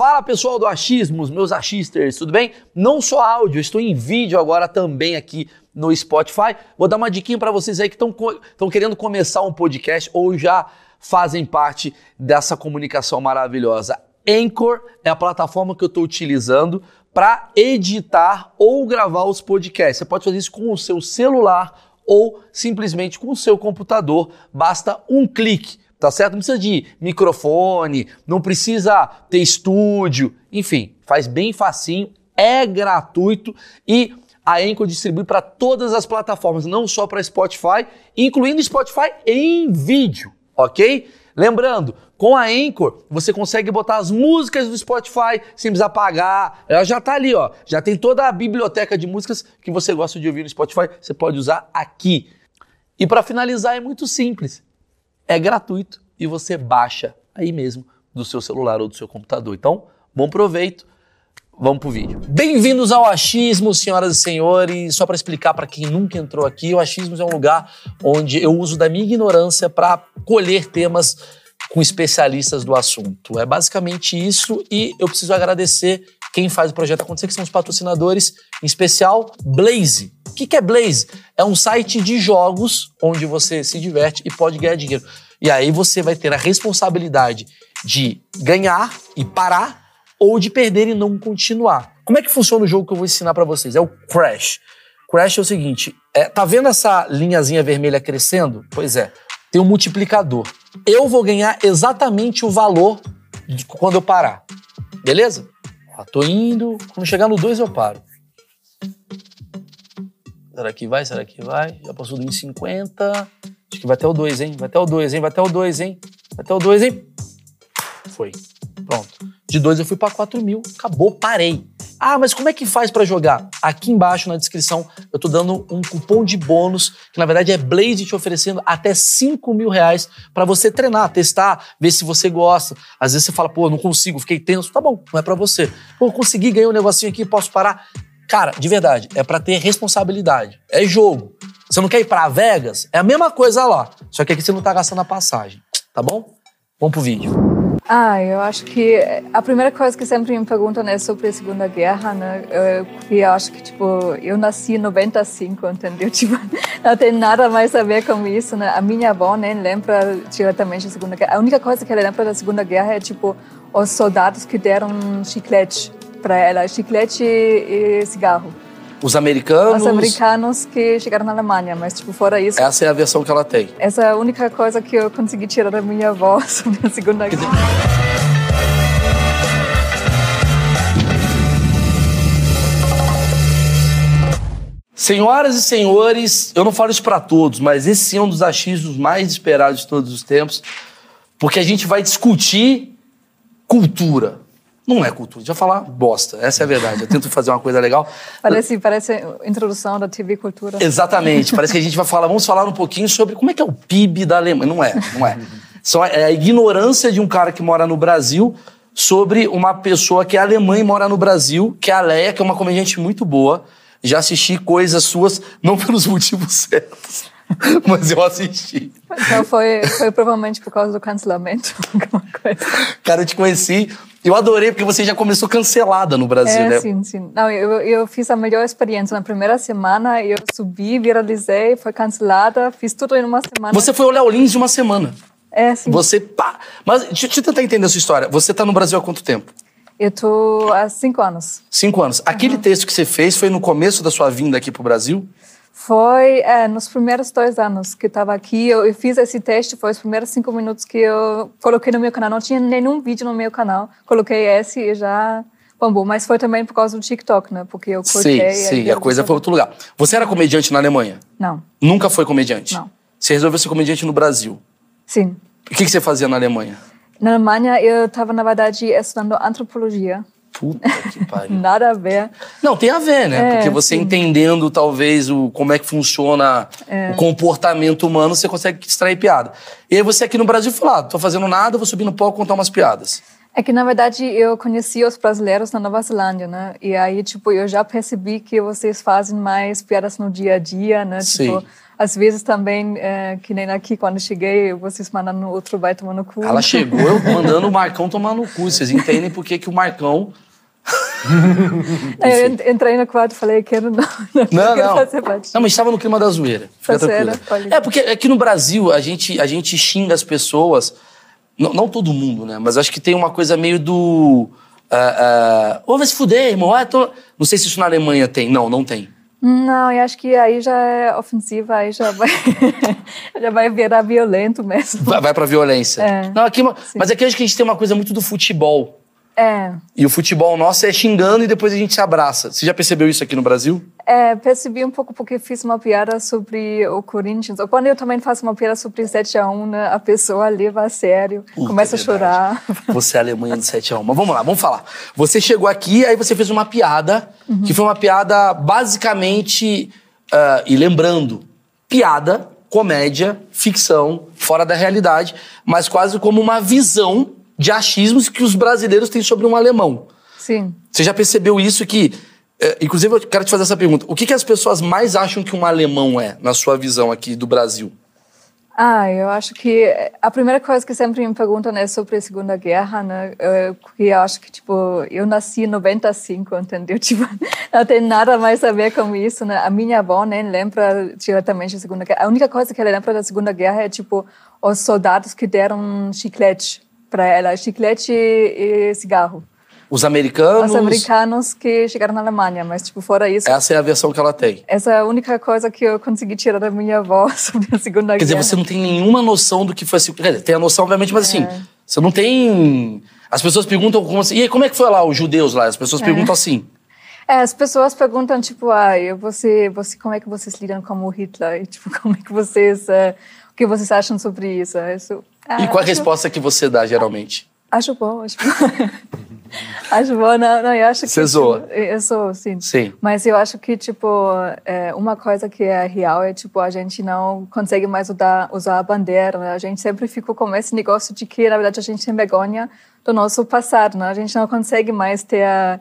Fala pessoal do Achismos, meus achisters, tudo bem? Não só áudio, estou em vídeo agora também aqui no Spotify. Vou dar uma diquinha para vocês aí que estão querendo começar um podcast ou já fazem parte dessa comunicação maravilhosa. Anchor é a plataforma que eu estou utilizando para editar ou gravar os podcasts. Você pode fazer isso com o seu celular ou simplesmente com o seu computador. Basta um clique tá certo? Não precisa de microfone, não precisa ter estúdio, enfim, faz bem facinho, é gratuito e a Anchor distribui para todas as plataformas, não só para Spotify, incluindo Spotify em vídeo, ok? Lembrando, com a Anchor, você consegue botar as músicas do Spotify sem precisar pagar. Ela já está ali, ó. Já tem toda a biblioteca de músicas que você gosta de ouvir no Spotify, você pode usar aqui. E para finalizar é muito simples é gratuito e você baixa aí mesmo do seu celular ou do seu computador. Então, bom proveito. Vamos pro vídeo. Bem-vindos ao Achismo, senhoras e senhores. Só para explicar para quem nunca entrou aqui, o Achismo é um lugar onde eu uso da minha ignorância para colher temas com especialistas do assunto. É basicamente isso e eu preciso agradecer quem faz o projeto acontecer, que são os patrocinadores, em especial Blaze. O que é Blaze? É um site de jogos onde você se diverte e pode ganhar dinheiro. E aí você vai ter a responsabilidade de ganhar e parar ou de perder e não continuar. Como é que funciona o jogo que eu vou ensinar para vocês? É o Crash. Crash é o seguinte, é, tá vendo essa linhazinha vermelha crescendo? Pois é, tem um multiplicador. Eu vou ganhar exatamente o valor quando eu parar. Beleza? Ó, tô indo, quando chegar no 2 eu paro. Será que vai? Será que vai? Já passou do 1,50. Acho que vai até o 2, hein? Vai até o 2, hein? Vai até o 2, hein? Vai até o 2, hein? Foi. Pronto. De 2 eu fui para 4 mil. Acabou, parei. Ah, mas como é que faz para jogar? Aqui embaixo na descrição eu tô dando um cupom de bônus, que na verdade é Blaze te oferecendo até 5 mil reais para você treinar, testar, ver se você gosta. Às vezes você fala, pô, não consigo, fiquei tenso. Tá bom, não é para você. Pô, consegui, ganhar um negocinho aqui, posso parar. Cara, de verdade, é para ter responsabilidade. É jogo. Você não quer ir para Vegas? É a mesma coisa lá. Só que aqui você não tá gastando a passagem. Tá bom? Vamos pro vídeo. Ah, eu acho que a primeira coisa que sempre me perguntam é sobre a Segunda Guerra, né? Eu, eu acho que, tipo, eu nasci em 95, entendeu? Tipo, não tem nada mais a ver com isso, né? A minha avó nem lembra diretamente da Segunda Guerra. A única coisa que ela lembra da Segunda Guerra é, tipo, os soldados que deram chiclete para ela, chiclete e cigarro. Os americanos. Os americanos que chegaram na Alemanha, mas tipo, fora isso. Essa é a versão que ela tem. Essa é a única coisa que eu consegui tirar da minha avó sobre a Segunda Guerra. Senhoras e senhores, eu não falo isso para todos, mas esse é um dos achismos mais esperados de todos os tempos, porque a gente vai discutir cultura. Não é cultura, já falar bosta, essa é a verdade. Eu tento fazer uma coisa legal. Parece, parece introdução da TV Cultura. Exatamente, parece que a gente vai falar, vamos falar um pouquinho sobre como é que é o PIB da Alemanha. Não é, não é. Só é a ignorância de um cara que mora no Brasil sobre uma pessoa que é alemã e mora no Brasil, que é a Leia, que é uma comediante muito boa. Já assisti coisas suas, não pelos motivos certos. Mas eu assisti. Então foi, foi provavelmente por causa do cancelamento, alguma coisa. Cara, eu te conheci eu adorei porque você já começou cancelada no Brasil, é, né? Sim, sim. Não, eu, eu fiz a melhor experiência. Na primeira semana eu subi, viralizei, foi cancelada, fiz tudo em uma semana. Você foi o Léo Lins de uma semana. É, sim. Você, pá. Mas deixa, deixa eu tentar entender a sua história. Você está no Brasil há quanto tempo? Eu tô há cinco anos. Cinco anos. Aquele uhum. texto que você fez foi no começo da sua vinda aqui para o Brasil? Foi é, nos primeiros dois anos que estava aqui. Eu, eu, fiz esse teste, foi os primeiros cinco minutos que eu coloquei no meu canal. Não tinha nenhum vídeo no meu canal. Coloquei esse e já bombou. Mas foi também por causa do TikTok, né? Porque eu curtei. Sim, sim. A coisa foi outro lugar. Você era comediante na Alemanha? Não. Nunca foi comediante? Não. Você resolveu ser comediante no Brasil? Sim. O que, que você fazia na Alemanha? Na Alemanha, eu estava, na verdade, estudando antropologia. Puta que pariu. Nada a ver. Não, tem a ver, né? É, Porque você sim. entendendo, talvez, o, como é que funciona é. o comportamento humano, você consegue extrair piada. E aí você aqui no Brasil falou, ah, tô fazendo nada, vou subir no palco contar umas piadas. É que, na verdade, eu conheci os brasileiros na Nova Zelândia, né? E aí, tipo, eu já percebi que vocês fazem mais piadas no dia a dia, né? Sim. Tipo, às vezes também, é, que nem aqui, quando cheguei, vocês mandando outro vai tomar no cu. Ela chegou eu mandando o Marcão tomar no cu. Vocês entendem por que, que o Marcão. É, eu entrei no quarto e falei, quero não, não, Não, quero não. fazer parte. Não, mas estava no clima da zoeira. Olha. É, porque aqui no Brasil a gente, a gente xinga as pessoas. Não, não todo mundo, né? Mas acho que tem uma coisa meio do. ah, Ô, vai se fuder, irmão. Ah, tô... Não sei se isso na Alemanha tem. Não, não tem. Não, eu acho que aí já é ofensiva, aí já vai, já vai virar violento mesmo. Vai, vai pra violência. É. Não, aqui, mas aqui acho que a gente tem uma coisa muito do futebol. É, E o futebol nosso é xingando e depois a gente se abraça. Você já percebeu isso aqui no Brasil? é, percebi um pouco porque fiz uma piada sobre o Corinthians. Quando eu também faço uma piada sobre 7 a 1, né, a pessoa leva a sério, Puta, começa é a chorar. Você é a Alemanha do 7 a 1. Mas vamos lá, vamos falar. Você chegou aqui, aí você fez uma piada, Uhum. que foi uma piada basicamente. ah, e lembrando, piada, comédia, ficção, fora da realidade, mas quase como uma visão de achismos que os brasileiros têm sobre um alemão. Sim. Você já percebeu isso que. eh, inclusive, eu quero te fazer essa pergunta. O que, que as pessoas mais acham que um alemão é, na sua visão aqui do Brasil? Ah, eu acho que a primeira coisa que sempre me perguntam é sobre a Segunda Guerra, né? Eu- Porque eu acho que, tipo, eu nasci em 95, entendeu? Tipo, não tem nada mais a ver com isso, né? A minha avó nem lembra diretamente da Segunda Guerra. A única coisa que ela lembra da Segunda Guerra é, tipo, os soldados que deram chiclete para ela. Chiclete e cigarro. Os americanos. Os americanos que chegaram na Alemanha, mas, tipo, fora isso... Essa é a versão que ela tem. Essa é a única coisa que eu consegui tirar da minha avó sobre a Segunda Quer dizer, Guerra. você não tem nenhuma noção do que foi assim. Quer dizer, tem a noção, obviamente, mas assim, É. você não tem. As pessoas perguntam como assim. E aí, como é que foi lá, os judeus lá? As É. pessoas perguntam assim. É, as pessoas perguntam, tipo, ah, você, você, como é que vocês lidam com o Hitler? E, tipo, como é que vocês, eh, o que vocês acham sobre isso? isso ah, E qual a resposta que você dá, geralmente? Acho bom, acho bom. acho bom, não, não, eu acho que... Você zoa? Tipo, eu sou, sim. Sim. Mas eu acho que, tipo, é, uma coisa que é real é, tipo, a gente não consegue mais usar, usar a bandeira, né? A gente sempre ficou com esse negócio de que, na verdade, a gente tem vergonha do nosso passado, né? A gente não consegue mais ter a,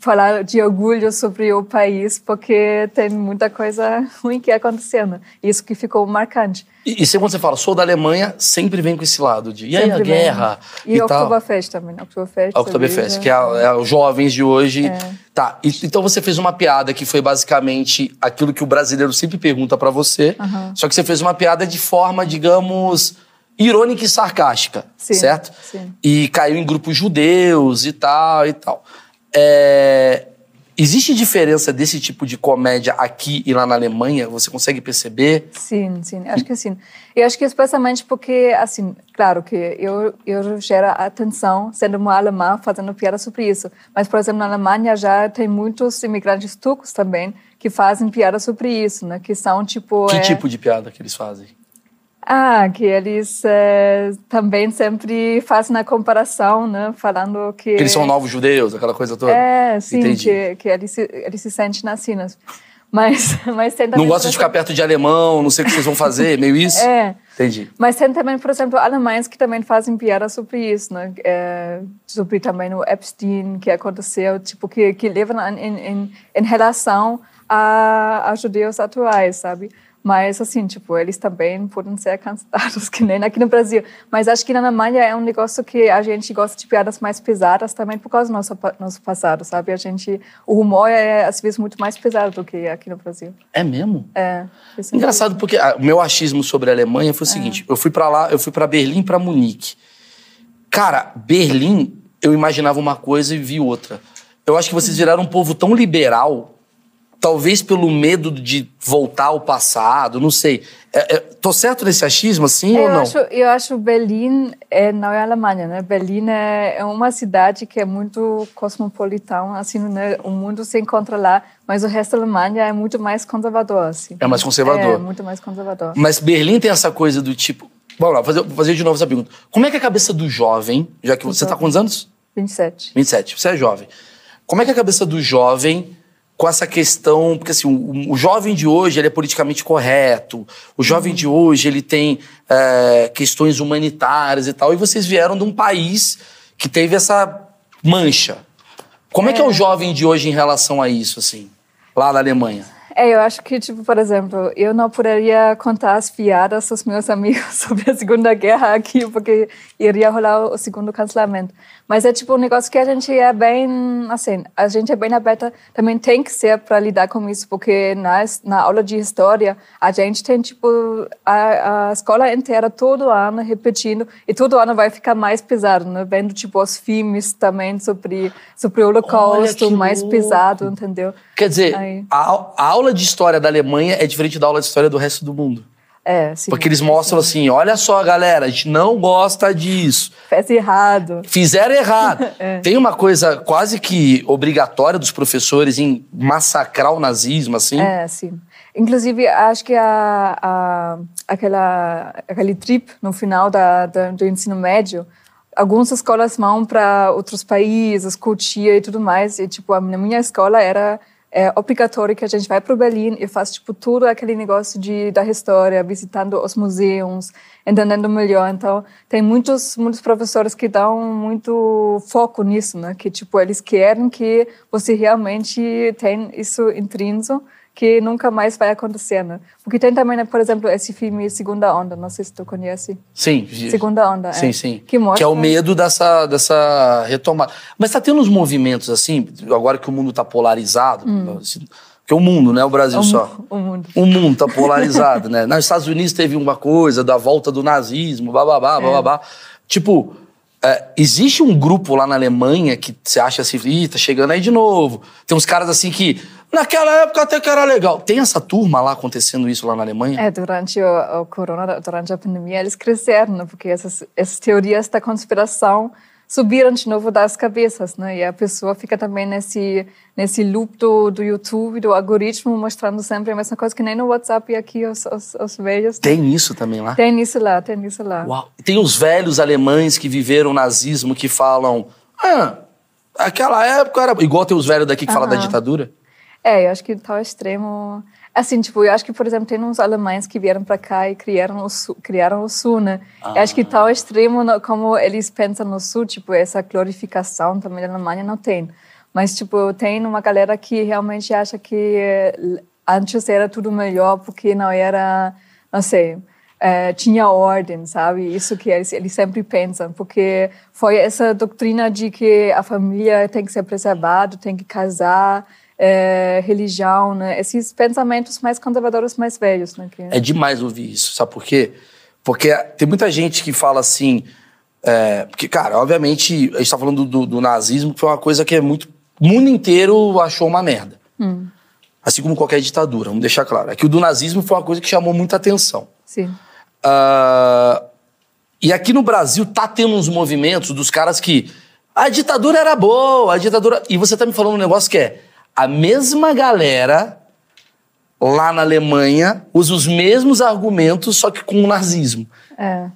falar de orgulho sobre o país porque tem muita coisa ruim que acontecendo. Isso que ficou marcante. E, e quando você fala, sou da Alemanha, sempre vem com esse lado de. E aí, a Sempre vem. guerra? E, tal. Oktoberfest também. Oktoberfest. A Oktoberfest, cerveja. que é, a- é os jovens de hoje. É. Tá, e- então você fez uma piada que foi basicamente aquilo que o brasileiro sempre pergunta pra você, só que você fez uma piada de forma, digamos, irônica e sarcástica, Sim, certo? sim. E caiu em grupos judeus e tal e tal. É, Existe diferença desse tipo de comédia aqui e lá na Alemanha? Você consegue perceber? Sim, sim, acho que sim. Eu acho que especialmente porque, assim, claro que eu, eu gero atenção sendo uma alemã fazendo piada sobre isso. Mas, por exemplo, na Alemanha já tem muitos imigrantes turcos também que fazem piada sobre isso, né? Que são, tipo... Que é, tipo de piada que eles fazem? Ah, que eles é, também sempre fazem a comparação, né? Falando que... Que eles são novos judeus, aquela coisa toda? É, sim, Entendi. que, que eles, se, eles se sentem nascidos. Mas, mas tem Não também, gosta por de ficar perto de alemão, não sei o que vocês vão fazer, meio isso? É. Entendi. Mas tem também, por exemplo, alemães que também fazem piada sobre isso, né? É, sobre também o Epstein que aconteceu, tipo, que, que levam em, em, em relação a, a judeus atuais, sabe? Mas, assim, tipo, eles também podem ser cancelados, que nem aqui no Brasil. Mas acho que na Alemanha é um negócio que a gente gosta de piadas mais pesadas também por causa do nosso, nosso passado, sabe? A gente, o humor é, às vezes, muito mais pesado do que aqui no Brasil. É mesmo? É. é Engraçado porque ah, o meu achismo sobre a Alemanha foi o seguinte: eu fui pra lá, eu fui para Berlim, pra Munique. Cara, Berlim, eu imaginava uma coisa e vi outra. Eu acho que vocês viraram um povo tão liberal, talvez pelo medo de voltar ao passado, não sei. É, é, tô certo nesse achismo, assim, ou não? Acho, eu acho Berlim é, não é Alemanha, né? Berlim é, é uma cidade que é muito cosmopolitana, assim, né? O mundo se encontra lá, mas o resto da Alemanha é muito mais conservador, assim. É mais conservador. É, muito mais conservador. Mas Berlim tem essa coisa do tipo. Vamos lá, vou fazer, vou fazer de novo essa pergunta. Como é que é a cabeça do jovem, já que você tá com quantos anos? 27. 27, você é jovem. Como é que é a cabeça do jovem com essa questão, porque assim, o, o jovem de hoje ele é politicamente correto, o jovem de hoje ele tem é, questões humanitárias e tal, e vocês vieram de um país que teve essa mancha. Como é, que é o jovem de hoje em relação a isso, assim, lá na Alemanha? É, eu acho que, tipo, por exemplo, eu não poderia contar as piadas aos meus amigos sobre a Segunda Guerra aqui, porque iria rolar o segundo cancelamento. Mas é, tipo, um negócio que a gente é bem, assim, a gente é bem aberta, também tem que ser para lidar com isso, porque na, na aula de história, a gente tem, tipo, a, a escola inteira todo ano repetindo, e todo ano vai ficar mais pesado, né? Vendo, tipo, os filmes também sobre, sobre o Holocausto, mais pesado, entendeu? Quer dizer, a, a aula de história da Alemanha é diferente da aula de história do resto do mundo. É, sim. Porque eles mostram sim. assim, olha só, galera, a gente não gosta disso. Fez errado. Fizeram errado. é. Tem uma coisa quase que obrigatória dos professores em massacrar o nazismo, assim. É, sim. Inclusive, acho que a, a, aquela, aquele trip no final da, da, do ensino médio, algumas escolas vão para outros países, curtir e tudo mais. E, tipo, na minha escola era é obrigatório que a gente vai para Berlim e faz tipo tudo aquele negócio de da história, visitando os museus, entendendo melhor. Então tem muitos muitos professores que dão muito foco nisso, né? Que tipo eles querem que você realmente tenha isso intrínseco que nunca mais vai acontecer, né? Porque tem também, né, por exemplo, esse filme Segunda Onda, não sei se tu conhece. Sim. Segunda Onda, sim, é. Sim, Que, mostra... que é o medo dessa, dessa retomada. Mas tá tendo uns movimentos assim, agora que o mundo tá polarizado, hum. porque o mundo, né, o Brasil o só. O mundo. O mundo tá polarizado, né? Nos Estados Unidos teve uma coisa da volta do nazismo, bababá, bababá. É. Tipo, é, existe um grupo lá na Alemanha que você acha assim, Ih, tá chegando aí de novo. Tem uns caras assim que Naquela época até que era legal. Tem essa turma lá acontecendo isso lá na Alemanha? É, durante o, o corona, durante a pandemia, eles cresceram, né? porque essas, essas teorias da conspiração subiram de novo das cabeças, né? E a pessoa fica também nesse nesse loop do, do YouTube, do algoritmo, mostrando sempre a mesma coisa que nem no WhatsApp e aqui os, os, os velhos. Tem isso também lá? Tem isso lá, tem isso lá. Uau. Tem os velhos alemães que viveram o nazismo que falam, ah, aquela época era igual tem os velhos daqui que falam da ditadura. É, eu acho que tal extremo. Assim, tipo, eu acho que, por exemplo, tem uns alemães que vieram para cá e criaram o sul, criaram o sul né? Ah. Eu acho que tal extremo, como eles pensam no sul, tipo, essa glorificação também na Alemanha não tem. Mas, tipo, tem uma galera que realmente acha que antes era tudo melhor porque não era, não sei, é, tinha ordem, sabe? Isso que eles, eles sempre pensam, porque foi essa doutrina de que a família tem que ser preservada, tem que casar, é, religião, né? Esses pensamentos mais conservadores, mais velhos, né? Que... É demais ouvir isso, sabe por quê? Porque tem muita gente que fala assim, é, porque, cara, obviamente, a gente tá falando do, do, nazismo, que foi uma coisa que é muito. O mundo inteiro achou uma merda. Hum. Assim como qualquer ditadura, vamos deixar claro. É que o do nazismo foi uma coisa que chamou muita atenção. Sim. Uh, e aqui no Brasil tá tendo uns movimentos dos caras que. A ditadura era boa, a ditadura. E você tá me falando um negócio que é a mesma galera lá na Alemanha usa os mesmos argumentos, só que com o nazismo. É.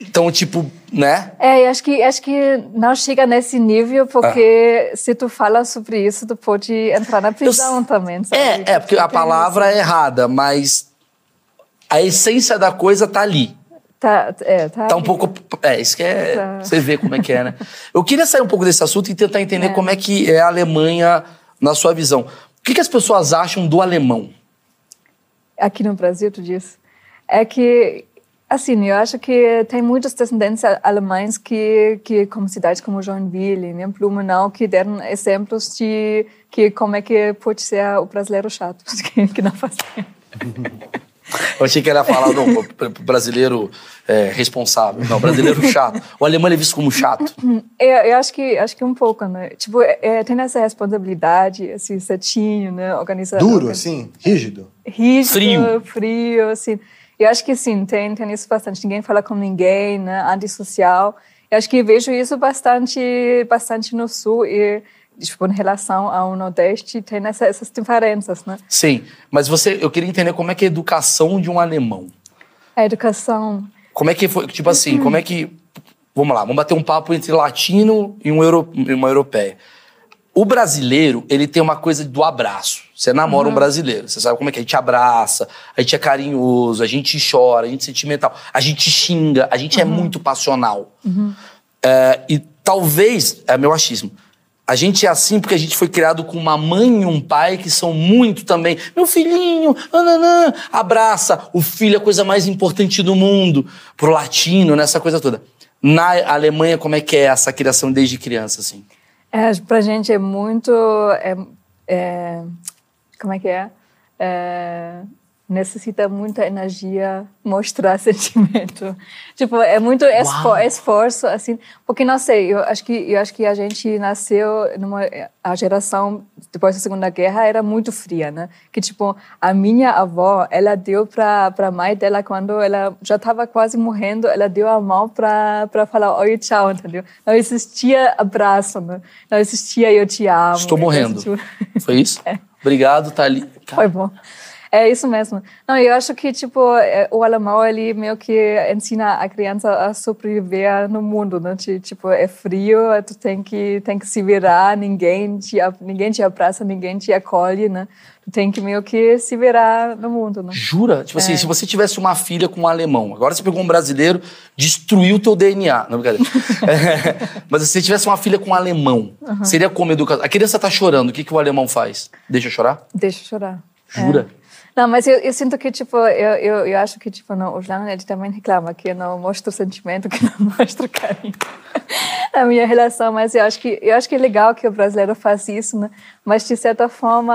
Então, tipo, né? É, acho que, acho que não chega nesse nível, porque ah. se tu fala sobre isso, tu pode entrar na prisão Eu, também. Sabe? É, é, porque a palavra isso. é errada, mas a essência da coisa tá ali. Tá, é, tá. Tá um pouco. É, isso que é. Tá. Você vê como é que é, né? Eu queria sair um pouco desse assunto e tentar entender é. como é que é a Alemanha na sua visão. O que, que as pessoas acham do alemão? Aqui no Brasil, tu diz? É que Assim, eu acho que tem muitas descendentes alemães que, que como cidades como Joinville, né, Blumenau, que deram exemplos de que como é que pode ser o brasileiro chato, que, que não faz Eu achei que era falar do brasileiro é, responsável. Não, brasileiro chato. O alemão é visto como chato. Eu, eu, acho que acho que um pouco, né? Tipo, é, é tem essa responsabilidade, esse certinho, né? Organizar. Duro, assim, rígido. Rígido, frio, frio, assim. Eu acho que sim, tem, tem isso bastante. Ninguém fala com ninguém, né? Antissocial. Eu acho que vejo isso bastante, bastante no sul e tipo, em relação ao Nordeste, tem essa, essas diferenças, né? Sim, mas você, eu queria entender como é que é a educação de um alemão. A educação... Como é que foi, tipo assim, como é que... Vamos lá, vamos bater um papo entre latino e um euro, uma europeia. O brasileiro, ele tem uma coisa do abraço. Você namora uhum. um brasileiro, você sabe como é que a gente abraça, a gente é carinhoso, a gente chora, a gente é sentimental, a gente xinga, a gente é uhum. é muito passional. Uhum. É, e talvez, é meu achismo, a gente é assim porque a gente foi criado com uma mãe e um pai que são muito também. Meu filhinho, ananã, abraça. O filho é a coisa mais importante do mundo. Pro latino, nessa coisa toda. Na Alemanha, como é que é essa criação desde criança, assim? É, pra gente é muito. É, é, como é que é? é necessita muita energia mostrar sentimento. tipo, é muito esfor esforço, assim, porque não sei, eu acho que eu acho que a gente nasceu numa a geração depois da Segunda Guerra era muito fria, né? Que tipo, a minha avó, ela deu para para mãe dela quando ela já estava quase morrendo, ela deu a mão para para falar oi, tchau, entendeu? Não existia abraço, né? Não existia eu te amo. Estou morrendo. Foi isso? É. Obrigado, Thali. Foi bom. É isso mesmo. Não, eu acho que tipo é, o alemão ele meio que ensina a criança a sobreviver no mundo, né? Tipo é frio, tu tem que tem que se virar, ninguém te ninguém te abraça, ninguém te acolhe, né? Tu tem que meio que se virar no mundo, né? Jura? Tipo assim, é. assim, se você tivesse uma filha com um alemão, agora você pegou um brasileiro, destruiu o teu DNA. Não, brincadeira. é, mas se você tivesse uma filha com um alemão, uhum. seria como educação? A criança tá chorando, o que, que o alemão faz? Deixa chorar? Deixa chorar. Jura? É. Não, mas eu, eu, sinto que, tipo, eu, eu, eu acho que, tipo, no, o Jean, ele também reclama que eu não mostro sentimento, que não mostro carinho na minha relação, mas eu acho que, eu acho que é legal que o brasileiro faz isso, né? Mas, de certa forma,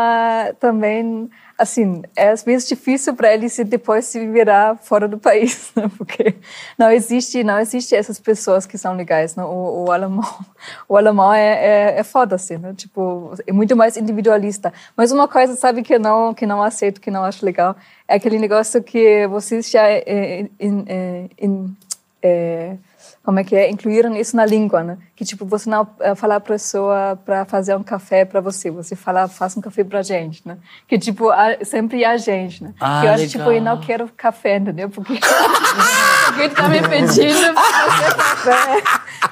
também assim, é às vezes difícil para ele se depois se virar fora do país, né? porque não existe, não existe essas pessoas que são legais, né? o, o alemão, o alemão é, é, é foda assim, né? tipo, é muito mais individualista. Mas uma coisa, sabe que eu não que não aceito, que não acho legal, é aquele negócio que vocês já é, é, é, como é que é, incluíram isso na língua, né? Que tipo, você não uh, falar para a pessoa para fazer um café para você, você fala, faça um café para gente, né? Que tipo, a, sempre a gente, né? Ah, que eu acho, legal. tipo, eu não quero café, entendeu? Porque, porque tá me pedindo pra fazer café.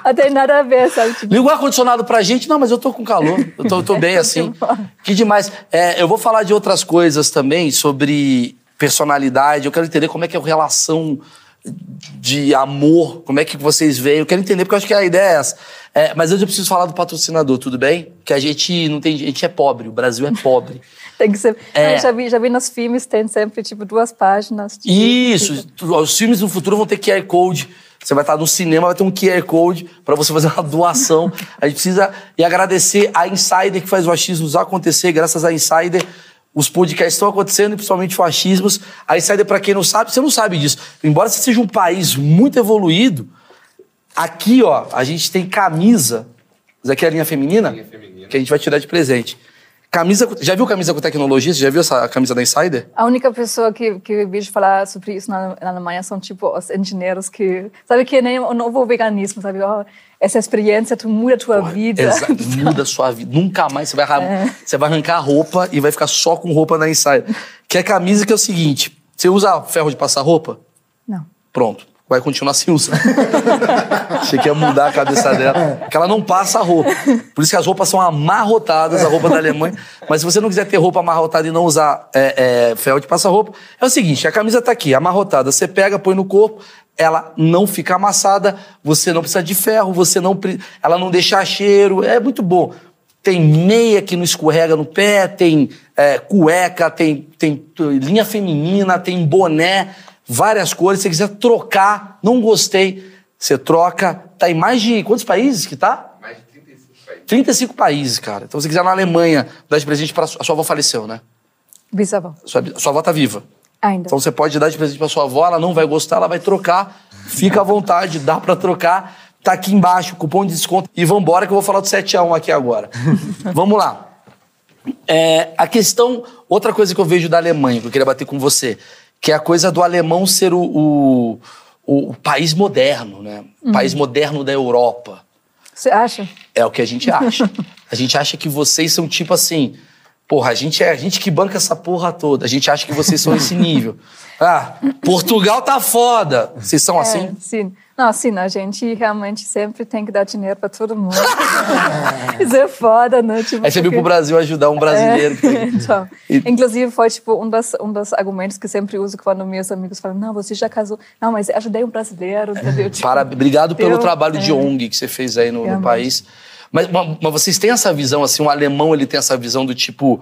Não tem nada a ver, sabe? Tipo... Liga o ar-condicionado pra gente, não, mas eu tô com calor, eu tô, eu tô bem assim. que demais. É, eu vou falar de outras coisas também, sobre personalidade, eu quero entender como é que é a relação de amor, como é que vocês veem? Eu quero entender, porque eu acho que a ideia é essa. É, mas eu já preciso falar do patrocinador, tudo bem? Que a gente não tem. A gente é pobre, o Brasil é pobre. tem que ser. É. Eu já vi, já vi nos filmes, tem sempre tipo duas páginas. Tipo, Isso, os filmes no futuro vão ter QR Code. Você vai estar no cinema, vai ter um QR Code para você fazer uma doação. a gente precisa e agradecer a Insider que faz o achismos acontecer. Graças a Insider, os podcasts estão acontecendo, principalmente fascismos. A Insider, para quem não sabe, você não sabe disso. Embora você seja um país muito evoluído, aqui, ó, a gente tem camisa. Isso aqui é a linha feminina? Linha feminina. Que a gente vai tirar de presente. Camisa, já viu camisa com tecnologia? Você já viu essa camisa da Insider? A única pessoa que, que eu vejo falar sobre isso na, na Alemanha são, tipo, os engenheiros que... Sabe que nem o novo veganismo, sabe? Oh, essa experiência tu muda a tua Porra, vida. Exato, muda a sua vida. Nunca mais você vai, é. você vai arrancar a roupa e vai ficar só com roupa na Insider. Que é camisa que é o seguinte, você usa ferro de passar roupa? Não. Pronto vai continuar sem usar. Achei que ia mudar a cabeça dela. Porque ela não passa a roupa. Por isso que as roupas são amarrotadas, a roupa da Alemanha. Mas se você não quiser ter roupa amarrotada e não usar é, é, ferro de passar roupa, é o seguinte: a camisa tá aqui, amarrotada. Você pega, põe no corpo, ela não fica amassada, você não precisa de ferro, você não, ela não deixa cheiro. É muito bom. Tem meia que não escorrega no pé, tem é, cueca, tem, tem linha feminina, tem boné várias cores. Se você quiser trocar, não gostei, você troca. Tá em mais de quantos países que tá? Mais de 35 países. 35 países, cara. Então, se você quiser na Alemanha dar de presente para a sua avó faleceu, né? Bisavó. Sua, sua avó tá viva. Ainda. Então você pode dar de presente para sua avó, ela não vai gostar, ela vai trocar. Fica à vontade, dá para trocar. Tá aqui embaixo, cupom de desconto. E vambora que eu vou falar do 7 a 1 aqui agora. Vamos lá. É, a questão, outra coisa que eu vejo da Alemanha, que eu queria bater com você, que é a coisa do alemão ser o, o, o país moderno, né? O uhum. país moderno da Europa. Você acha? É o que a gente acha. a gente acha que vocês são tipo assim. Porra, a gente é a gente que banca essa porra toda. A gente acha que vocês são esse nível. Ah, Portugal tá foda. Vocês são É, assim? sim. Não, sim, a gente realmente sempre tem que dar dinheiro para todo mundo. Isso é foda, né? Tipo, Aí você veio porque- pro Brasil ajudar um brasileiro. que- então, E- inclusive foi tipo um dos, um dos argumentos que sempre uso quando meus amigos falam, não, você já casou, não, mas ajudei um brasileiro, entendeu? Tipo, Para, obrigado pelo trabalho de é. ONG que você fez aí no, no país. Mas, mas mas vocês têm essa visão, assim, um alemão ele tem essa visão do tipo,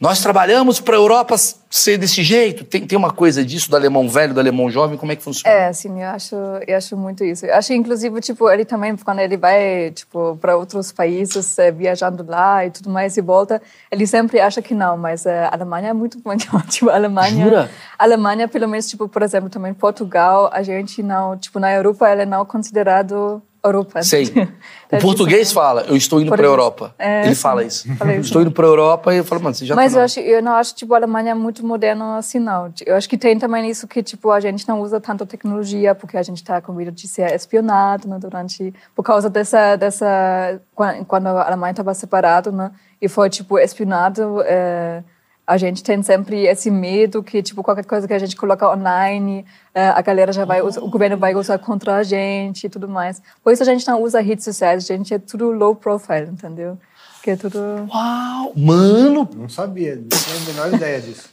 nós trabalhamos para a Europa ser desse jeito? Tem, tem uma coisa disso do alemão velho, do alemão jovem? Como é que funciona? É, sim, eu acho, eu acho muito isso. Eu acho, inclusive, tipo, ele também, quando ele vai, tipo, para outros países, eh, viajando lá e tudo mais, e volta, ele sempre acha que não, mas eh, a Alemanha é muito melhor. Tipo, a Alemanha... Jura? A Alemanha, pelo menos, tipo, por exemplo, também Portugal, a gente não, tipo, na Europa, ela é não considerado Europa. Sei. Tá, O tipo, português fala, eu estou indo para a. Europa. É, ele sim. fala isso. Isso. Estou indo para a Europa e eu falo, mano, você já Mas tá eu, acho, eu não acho, tipo, a Alemanha é muito moderna assim, não. Eu acho que tem também isso que, tipo, a gente não usa tanto tecnologia porque a gente está com medo de ser espionado, né, durante... Por causa dessa... dessa quan- quando a Alemanha estava separada, né, e foi, tipo, espionado... eh, a gente tem sempre esse medo que, tipo, qualquer coisa que a gente coloca online, eh, a galera já vai o governo vai usar contra a gente e tudo mais. Por isso a gente não usa redes sociais, a gente é tudo low profile, entendeu? Que é tudo... Uau, mano, Não sabia, não tinha a menor ideia disso.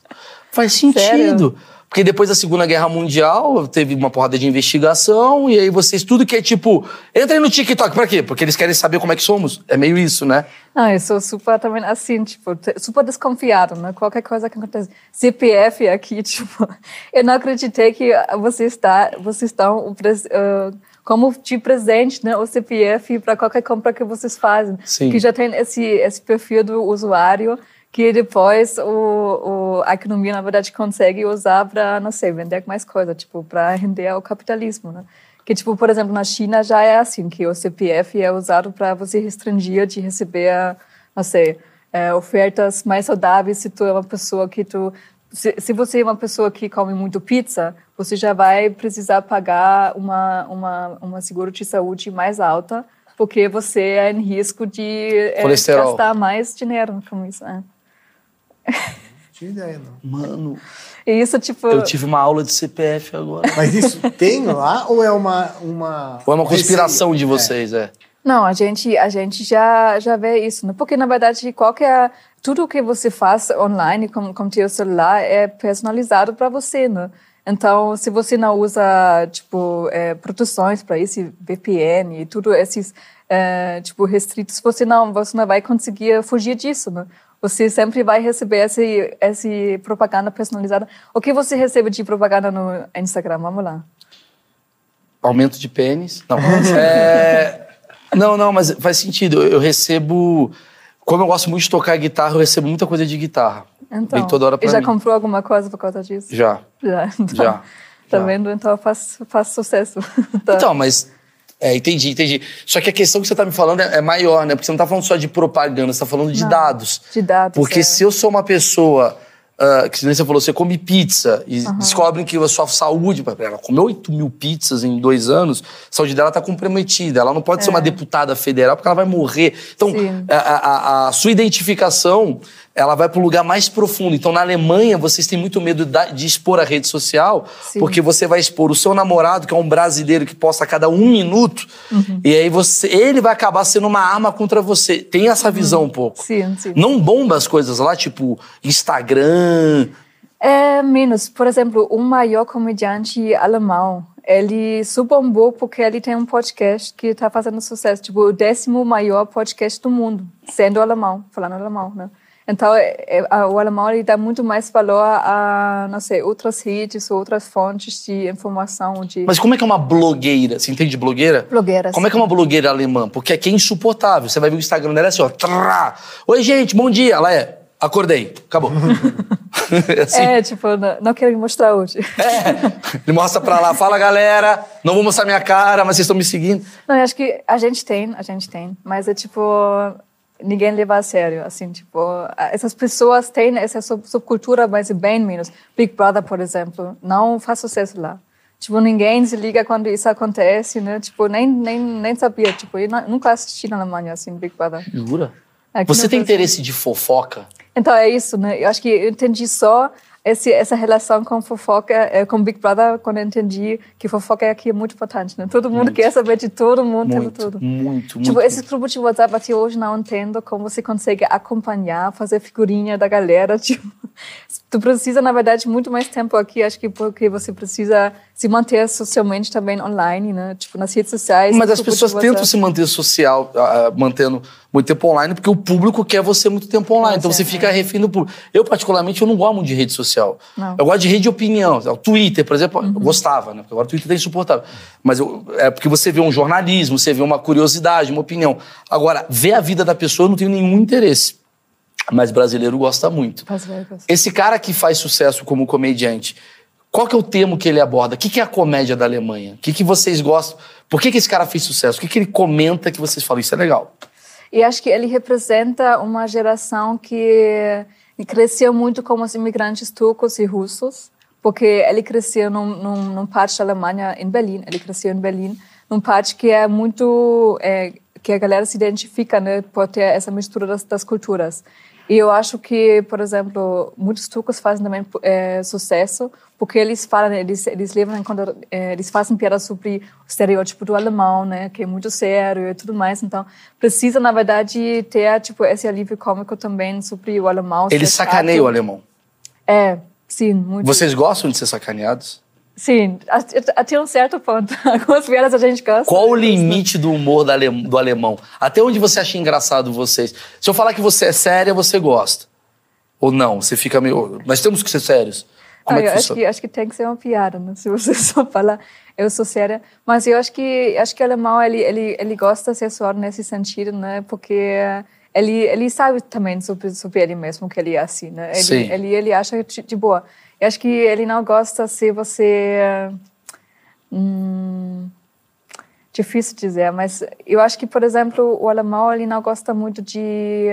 faz sentido. Porque depois da Segunda Guerra Mundial, teve uma porrada de investigação, e aí vocês, tudo que é tipo, entrem no TikTok, pra quê? Porque eles querem saber como é que somos. É meio isso, né? Não, eu sou super também assim, tipo, super desconfiado, né? Qualquer coisa que acontece. CPF aqui, tipo, eu não acreditei que você está, vocês estão eh, como de presente, né? O CPF para qualquer compra que vocês fazem. Sim. Que já tem esse, esse perfil do usuário que depois o, o, a economia, na verdade, consegue usar para, não sei, vender mais coisa, tipo, para render ao capitalismo, né? Que, tipo, por exemplo, na China já é assim, que o CPF é usado para você restringir de receber, não sei, eh, ofertas mais saudáveis se tu é uma pessoa que tu... Se, se você é uma pessoa que come muito pizza, você já vai precisar pagar uma, uma, uma seguro de saúde mais alta, porque você é em risco de Colesterol. gastar mais dinheiro com isso. É. Tinha ideia, não. Mano, isso, tipo... eu tive uma aula de CPF agora. Mas isso tem lá ou é uma. uma Ou é uma conspiração de vocês, é. Não, a gente, a gente já, já vê isso, né? Porque, na verdade, qualquer... Tudo que você faz online com, com teu celular é personalizado para você, né? Então, se você não usa, tipo, é, proteções para esse VPN e tudo esses, é, tipo, restritos, você não, você não vai conseguir fugir disso, né? Você sempre vai receber esse, esse propaganda personalizada. O que você recebe de propaganda no Instagram? Vamos lá. Aumento de pênis. Não. É, não, não, mas faz sentido. Eu, eu recebo. Como eu gosto muito de tocar guitarra, eu recebo muita coisa de guitarra. Então, Vem toda hora pra e já mim. comprou alguma coisa por causa disso? Já. Já. Então, Já, Tá já. vendo? Então faz, faz sucesso. Tá. Então, mas. É, entendi, entendi. Só que a questão que você tá me falando é, é maior, né? Porque você não tá falando só de propaganda, você tá falando de Não, dados. de dados, Porque é. se eu sou uma pessoa. ah, que você falou, você come pizza e descobrem que a sua saúde. Ela comeu 8 mil pizzas em dois anos, a saúde dela tá comprometida. Ela não pode ser uma deputada federal porque ela vai morrer. Então, É. A, a- a sua identificação ela vai para o lugar mais profundo. Então, na Alemanha, vocês têm muito medo de expor a rede social, Sim. porque você vai expor o seu namorado, que é um brasileiro que posta a cada um minuto, Uhum. e aí você, ele vai acabar sendo uma arma contra você. Tem essa visão um pouco. Uhum. Sim, sim. Não bomba as coisas lá, tipo Instagram. É menos. Por exemplo, um maior comediante alemão, ele subombou porque ele tem um podcast que está fazendo sucesso. Tipo, o décimo maior podcast do mundo, sendo alemão, falando alemão, né? Então, é- é- o alemão ele dá muito mais valor a, não sei, outras redes, outras fontes de informação, de Mas como é que é uma blogueira? Você entende de blogueira? blogueiras. Como é que é uma blogueira alemã? Porque aqui é insuportável. Você vai ver o Instagram dela é assim, ó. trá. Oi, gente, bom dia. Ela é. Acordei. Acabou. assim. É, tipo, não, não quero me mostrar hoje. É. Ele mostra pra lá, fala galera, não vou mostrar minha cara, mas vocês estão me seguindo. Não, eu acho que a gente tem, a gente tem, mas é tipo ninguém leva a sério, assim, tipo, essas pessoas têm essa sub- subcultura, mas é bem menos. Big Brother, por exemplo, não faz sucesso lá. Tipo, ninguém se liga quando isso acontece, né? Tipo, nem nem nem sabia, tipo, eu nu- nunca assisti na Alemanha assim Big Brother. Jura? Aqui Você no tem Brasil- interesse de fofoca? Então é isso, né? Eu acho que eu entendi só esse, essa relação com fofoca, é, com Big Brother, quando eu entendi que fofoca aqui é muito importante, né? Todo mundo Muito. quer saber de todo mundo, Muito, tudo, muito, Tipo, muito. esses grupos de WhatsApp até hoje não entendo como você consegue acompanhar, fazer figurinha da galera. Tipo, tu precisa, na verdade, muito mais tempo aqui, acho que porque você precisa se manter socialmente também online, né? Tipo, nas redes sociais. Mas as pessoas tentam se manter social, ah, mantendo muito tempo online, porque o público quer você muito tempo online. Então é, você é. fica refém do público. Eu, particularmente, eu não gosto muito de rede social. Não. Eu gosto de rede de opinião. O Twitter, por exemplo, eu gostava, né? Porque agora o Twitter tá insuportável. Mas eu- é porque você vê um jornalismo, você vê uma curiosidade, uma opinião. Agora, ver a vida da pessoa, eu não tenho nenhum interesse. Mas brasileiro gosta muito. Esse cara que faz sucesso como comediante, qual que é o tema que ele aborda? O que, que é a comédia da Alemanha? O que, que vocês gostam? Por que, que esse cara fez sucesso? O que, que ele comenta que vocês falam? Isso é legal. E acho que ele representa uma geração que cresceu muito como os imigrantes turcos e russos, porque ele cresceu num, num, num parte da Alemanha, em Berlim, ele cresceu em Berlim, num parte que é muito, é, que a galera se identifica, né, por ter essa mistura das, das culturas. E eu acho que, por exemplo, muitos turcos fazem também é, sucesso porque eles falam, eles eles levam conta, é, eles fazem piada sobre o estereótipo do alemão, né, que é muito sério e tudo mais. Então, precisa na verdade ter tipo esse alívio cômico também sobre o alemão. Ele ser sacaneia chato. o alemão. É, sim, muito. Vocês gostam de ser sacaneados? Sim, até um certo ponto. Algumas piadas a gente gosta. Qual o limite do humor do alemão? Até onde você acha engraçado vocês? Se eu falar que você é séria, você gosta? Ou não? Você fica meio. Nós temos que ser sérios. Como Ah, é que eu acho que, acho que tem que ser uma piada, né? Se você só falar, eu sou séria. Mas eu acho que acho que o alemão ele ele ele gosta de ser suave nesse sentido, né? Porque ele ele sabe também sobre sobre ele mesmo que ele é assim, né? Ele Sim. ele ele acha de, de boa. Eu acho que ele não gosta se você hum, difícil dizer, mas eu acho que por exemplo o alemão ele não gosta muito de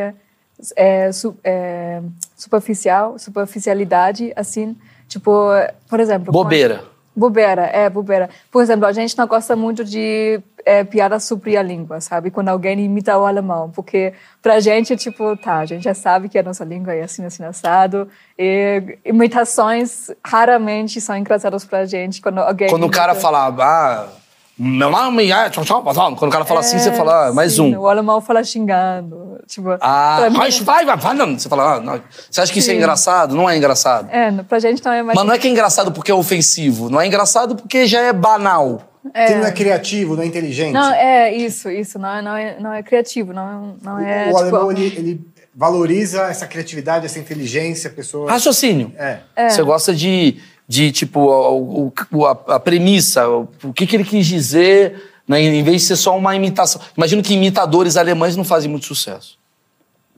é, su, é, superficial, superficialidade, assim, tipo, por exemplo... Bobeira. quando- Bobeira, é, bobeira. Por exemplo, a gente não gosta muito de é, piadas sobre a língua, sabe? Quando alguém imita o alemão, porque pra gente, tipo, tá, a gente já sabe que a nossa língua é assim, assim, assado, e imitações raramente são engraçadas pra gente quando alguém Quando o cara imita- fala, ah, meu nome é. tchau, tchau, tchau. Quando o cara fala assim, você fala, ah, mais sim, um. O alemão fala xingando, tipo... Ah, mim- mas vai, vai, vai. não. Você fala, ah, não. Você acha que isso é Sim. engraçado? Não é engraçado. É, pra gente não é mais... Mas não é que é engraçado porque é ofensivo. Não é engraçado porque já é banal. Que não é criativo, não é inteligente. Não, é isso, isso. Não é, não é, não é criativo, não é... Não é o tipo, alemão, ele, ele valoriza essa criatividade, essa inteligência, a pessoa... Raciocínio. É. Você gosta de, de tipo, o, o- a, a premissa, o, o que, que ele quis dizer, né, em vez de ser só uma imitação. Imagino que imitadores alemães não fazem muito sucesso.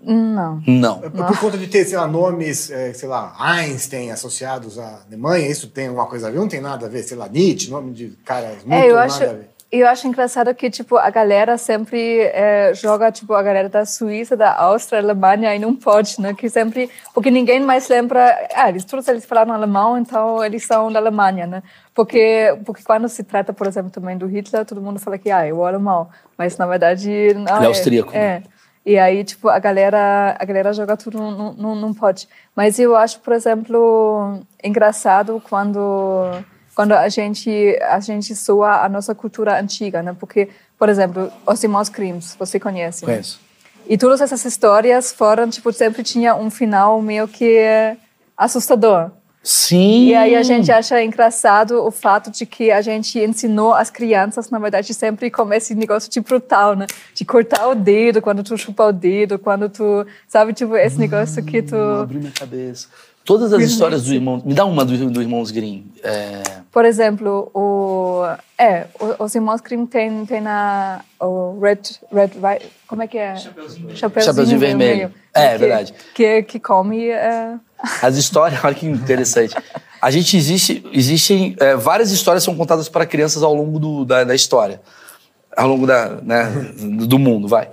Não. Não. É Por conta de ter, sei lá, nomes, é, sei lá, Einstein associados à Alemanha, isso tem alguma coisa a ver? Não tem nada a ver, sei lá, Nietzsche, nome de caras muito É, eu nada acho, a ver. Eu acho engraçado que, tipo, a galera sempre é, joga, tipo, a galera da Suíça, da Áustria, Alemanha, e não pode, né? Que sempre... Porque ninguém mais lembra... Ah, eles, todos eles falaram alemão, então eles são da Alemanha, né? Porque, porque quando se trata, por exemplo, também do Hitler, todo mundo fala que, ah, é o alemão. Mas, na verdade, não é é. austríaco, né? É. E aí, tipo, a galera, a galera joga tudo, não pode. Mas eu acho, por exemplo, engraçado quando, quando a gente, a gente soa a nossa cultura antiga, né? Porque, por exemplo, os irmãos Crimes, você conhece, né? Conheço. E todas essas histórias foram, tipo, sempre tinha um final meio que assustador. Sim. E aí a gente acha engraçado o fato de que a gente ensinou as crianças, na verdade, sempre com esse negócio de brutal, né? De cortar o dedo quando tu chupa o dedo, quando tu... Sabe, tipo, esse negócio que tu... Abriu minha cabeça. Todas as histórias do irmão. Me dá uma do, do Irmãos Grimm. É, Por exemplo, o... É, os irmãos Grimm tem, tem na... O Red... Red como é que é? Chapeuzinho, Chapeuzinho Vermelho. É, que, verdade. Que, que come... É... As histórias, olha que interessante. A gente existe, existem é, várias histórias são contadas para crianças ao longo do- da, da história, ao longo da, né, do mundo, vai.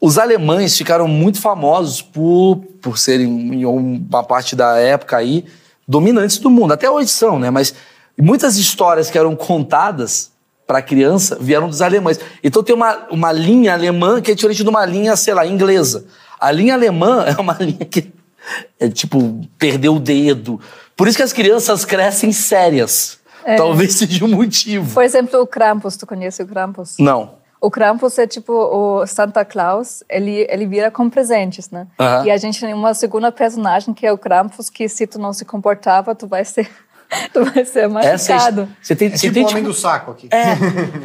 Os alemães ficaram muito famosos por, por serem, em uma parte da época aí, dominantes do mundo. Até hoje são, né? Mas muitas histórias que eram contadas para criança vieram dos alemães. Então tem uma, uma linha alemã que é diferente de uma linha, sei lá, inglesa. A linha alemã é uma linha que é tipo, perdeu o dedo. Por isso que as crianças crescem sérias. É. Talvez seja o um motivo. Por exemplo, o Krampus, tu conhece o Krampus? Não. O Krampus é tipo o Santa Claus, ele, ele vira com presentes, né? Uhum. E a gente tem uma segunda personagem que é o Krampus, que se tu não se comportava, tu vai ser tu vai ser machucado. você tem, é você tipo tem, o homem tipo, do saco aqui. É,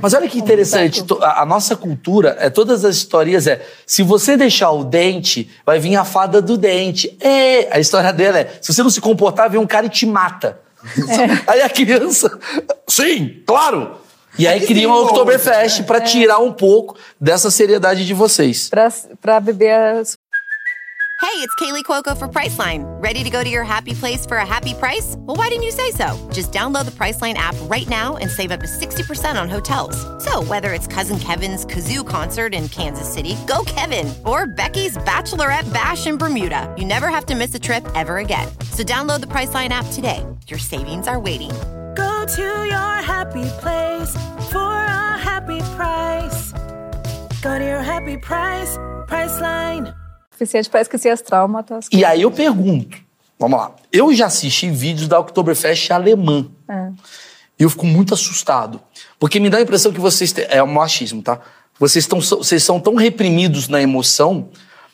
mas olha que interessante, a, a, nossa cultura, é todas as historias é, se você deixar o dente, vai vir a fada do dente. É, a história dela é, se você não se comportar, vem um cara e te mata. É. Aí a criança, sim, claro. E aí cria uma Oktoberfest né? para tirar um pouco dessa seriedade de vocês. Para beber as Hey, it's Kaylee Cuoco for Priceline. Ready to go to your happy place for a happy price? Well, why didn't you say so? Just download the Priceline app right now and save up to 60% on hotels. So, whether it's Cousin Kevin's Kazoo concert in Kansas City, go Kevin, or Becky's Bachelorette Bash in Bermuda, you never have to miss a trip ever again. So, download the Priceline app today. Your savings are waiting. Go to your happy place for a happy price. Go to your happy price, Priceline. suficiente para esquecer as traumas. E aí eu pergunto, vamos lá, eu já assisti vídeos da Oktoberfest alemã. É. E eu fico muito assustado. Porque me dá a impressão que vocês... É um machismo, tá? Vocês, estão, vocês são tão reprimidos na emoção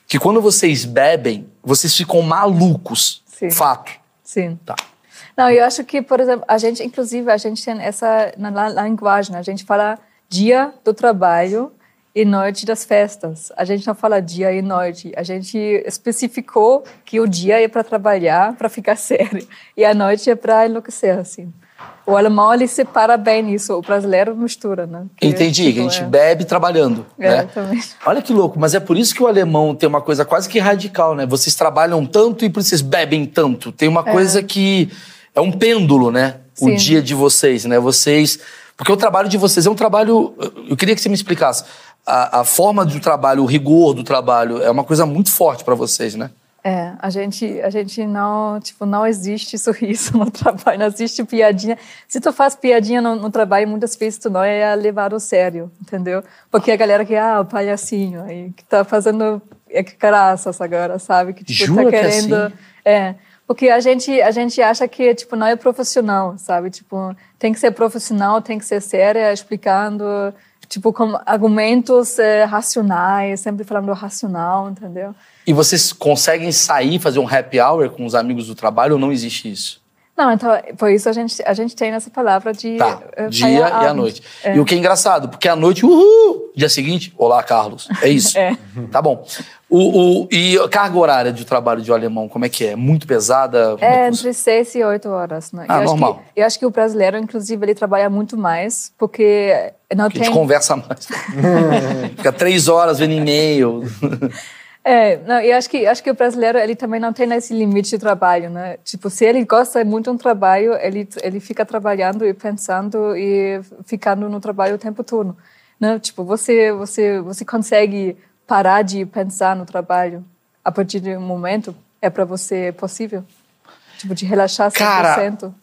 que quando vocês bebem, vocês ficam malucos. Sim. Fato. Sim. Tá. Não, eu acho que, por exemplo, a gente, inclusive, a gente tem essa na, linguagem, a gente fala dia do trabalho e noite das festas. A gente não fala dia e noite. A gente especificou que o dia é para trabalhar, para ficar sério, e a noite é para enlouquecer, assim. O alemão ele separa bem isso, o brasileiro mistura, né? Que, Entendi, tipo, que a gente é... bebe trabalhando, é, né? Também. Olha que louco, mas é por isso que o alemão tem uma coisa quase que radical, né? Vocês trabalham tanto e por isso vocês bebem tanto. Tem uma é. coisa que é um pêndulo, né? Sim. O dia de vocês, né? Vocês porque o trabalho de vocês é um trabalho. Eu queria que você me explicasse a, a forma do trabalho, o rigor do trabalho é uma coisa muito forte para vocês, né? É, a gente, a gente não, tipo, não existe sorriso no trabalho, não existe piadinha. Se tu faz piadinha no, no trabalho, muitas vezes tu não é levado a sério, entendeu? Porque a galera que, ah, o palhacinho, aí, que tá fazendo é que graças agora, sabe? Que, tipo, Jura tá querendo... Que é, assim? é, porque a gente, a gente acha que, tipo, não é profissional, sabe? Tipo, tem que ser profissional, tem que ser séria, explicando tipo, com argumentos é, racionais, sempre falando racional, entendeu? E vocês conseguem sair, fazer um happy hour com os amigos do trabalho ou não existe isso? Não, então, por isso a gente, a gente tem essa palavra de tá, uh, dia e a noite. É. E o que é engraçado, porque a noite, uhul, dia seguinte, olá, Carlos. É isso. é. Tá bom. O, o, e a carga horária de trabalho de um alemão, como é que é? Muito pesada? É, é entre seis e oito horas. Né? Ah, eu normal. Acho que, eu acho que o brasileiro, inclusive, ele trabalha muito mais, porque não porque tem... A gente conversa mais. Fica três horas vendo e-mail. É, não, e acho que acho que o brasileiro ele também não tem esse limite de trabalho, né? Tipo, se ele gosta muito de um trabalho, ele ele fica trabalhando e pensando e ficando no trabalho o tempo todo, né? Tipo, você você você consegue parar de pensar no trabalho a partir de um momento é para você possível? Tipo, de relaxar 100%? Cara,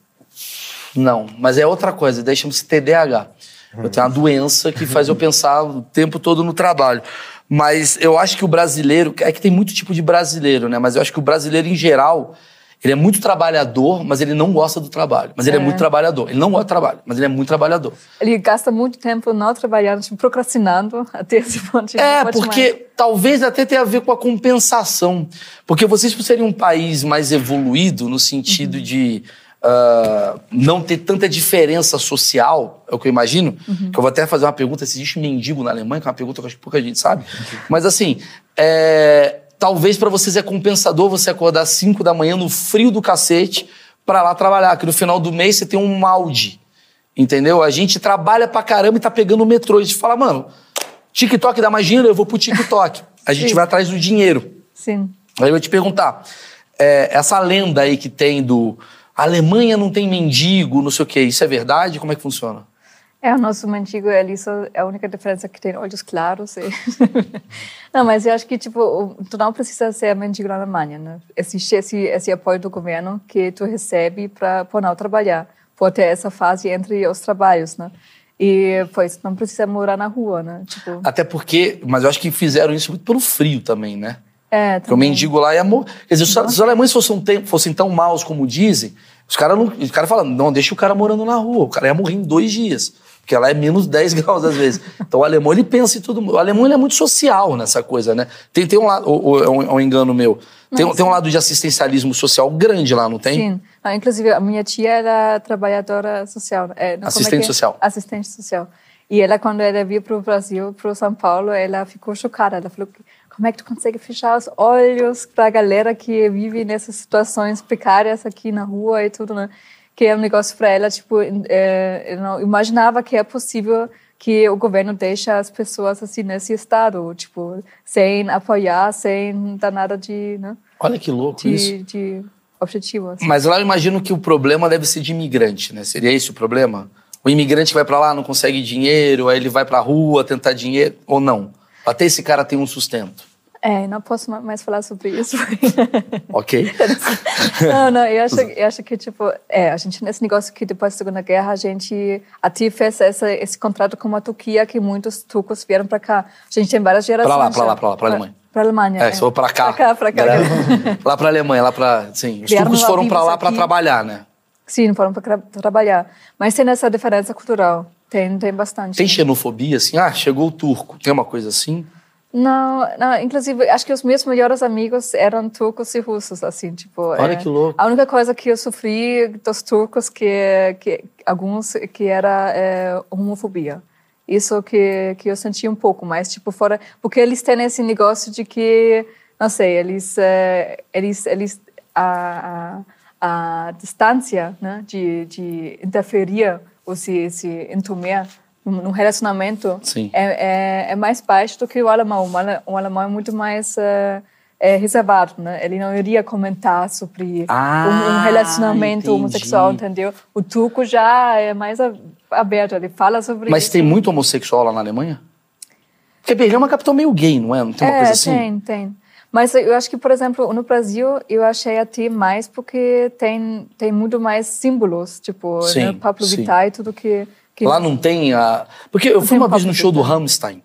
não, mas é outra coisa, deixa-me se TDAH. Eu tenho uma doença que faz eu pensar o tempo todo no trabalho. Mas eu acho que o brasileiro. É que tem muito tipo de brasileiro, né? Mas eu acho que o brasileiro, em geral, ele é muito trabalhador, mas ele não gosta do trabalho. Mas ele é, é muito trabalhador. Ele não gosta do trabalho, mas ele é muito trabalhador. Ele gasta muito tempo não trabalhando, tipo, procrastinando até esse ponto. De é, porque mais. talvez até tenha a ver com a compensação. Porque vocês, por serem um país mais evoluído, no sentido uhum. de uh, não ter tanta diferença social, é o que eu imagino. Uhum. Que eu vou até fazer uma pergunta se existe mendigo na Alemanha, que é uma pergunta que acho que pouca gente sabe. Mas assim, é, talvez para vocês é compensador você acordar às 5 da manhã no frio do cacete para lá trabalhar, que no final do mês você tem um malde. Entendeu? A gente trabalha pra caramba e tá pegando o metrô. A gente fala, mano, TikTok dá mais dinheiro, eu vou pro TikTok. A gente Sim. vai atrás do dinheiro. Sim. Aí eu vou te perguntar, é, essa lenda aí que tem do a Alemanha não tem mendigo, não sei o quê. Isso é verdade? Como é que funciona? É, o nosso mendigo ali só é a única diferença que tem olhos claros. E... não, mas eu acho que tipo, tu não precisa ser mendigo na Alemanha, né? Existe esse, esse apoio do governo que tu recebe para não trabalhar, por ter essa fase entre os trabalhos, né? E, pois, não precisa morar na rua, né? Tipo, Até porque, mas eu acho que fizeram isso muito pelo frio também, né? É, Porque o mendigo lá ia morrer. Quer dizer, se os- alemães fossem, fossem tão maus como dizem, os caras não. Os caras falam, não, deixa o cara morando na rua. O cara ia morrer em dois dias. Porque lá é menos 10 graus às vezes. Então o alemão, ele pensa em tudo. O alemão, ele é muito social nessa coisa, né? Tem, tem um lado. Ou, é um, é um engano meu. Tem, tem um lado de assistencialismo social grande lá, não tem? Sim. Não, inclusive, a minha tia era trabalhadora social. É, não, como é Assistente que é? social. Assistente social. E ela, quando ela veio para o Brasil, para São Paulo, ela ficou chocada. Ela falou, como é que tu consegue fechar os olhos para a galera que vive nessas situações precárias aqui na rua e tudo, né? Que é um negócio para ela, tipo, é, eu não imaginava que é possível que o governo deixa as pessoas assim nesse estado, tipo, sem apoiar, sem dar nada de, né? Olha que louco isso. de, de objetivo. assim. Mas lá eu imagino que o problema deve ser de imigrante, né? Seria esse o problema? O imigrante que vai pra lá não consegue dinheiro, aí ele vai pra rua tentar dinheiro, ou não? Até esse cara tem um sustento. É, não posso ma- mais falar sobre isso. Ok? não, não, eu acho, eu acho que, tipo, é, a gente, nesse negócio que depois da Segunda Guerra, a gente até fez essa, esse contrato com a Turquia, que muitos turcos vieram para cá. A gente tem várias gerações. Pra lá, já. lá, pra lá, pra Alemanha. Pra Alemanha. É, se for pra cá. Pra cá, pra cá. Lá pra Alemanha, lá pra. Sim, os Vieram turcos foram vivos lá aqui. trabalhar, né? Sim, foram para trabalhar. Mas tem essa diferença cultural. Tem, tem bastante. Tem né? xenofobia, assim? Ah, chegou o turco. Tem uma coisa assim? Não, não, inclusive, acho que os meus melhores amigos eram turcos e russos, assim, tipo... Olha é, que louco. A única coisa que eu sofri dos turcos, que, que alguns, que era é, homofobia. Isso que, que eu senti um pouco, mas, tipo, fora... Porque eles têm esse negócio de que, não sei, eles... é, eles, eles a, a, a distância, né, de, de interferir ou se, se entumir num num relacionamento é, é, é mais baixo do que o alemão. O ale- o alemão é muito mais é, é, reservado, né? Ele não iria comentar sobre Ah, um, um relacionamento entendi. homossexual, entendeu? O turco já é mais aberto, ele fala sobre Mas isso. tem muito homossexual lá na Alemanha? Porque Berlim é uma capital meio gay, não é? Não tem uma é, coisa assim? tem, tem. Mas eu acho que, por exemplo, no Brasil, eu achei até mais porque tem, tem muito mais símbolos, tipo, Sim, né? Pablo sim. Vittar e tudo que... que Lá não tem a. Porque eu fui tem uma vez no show do. Rammstein.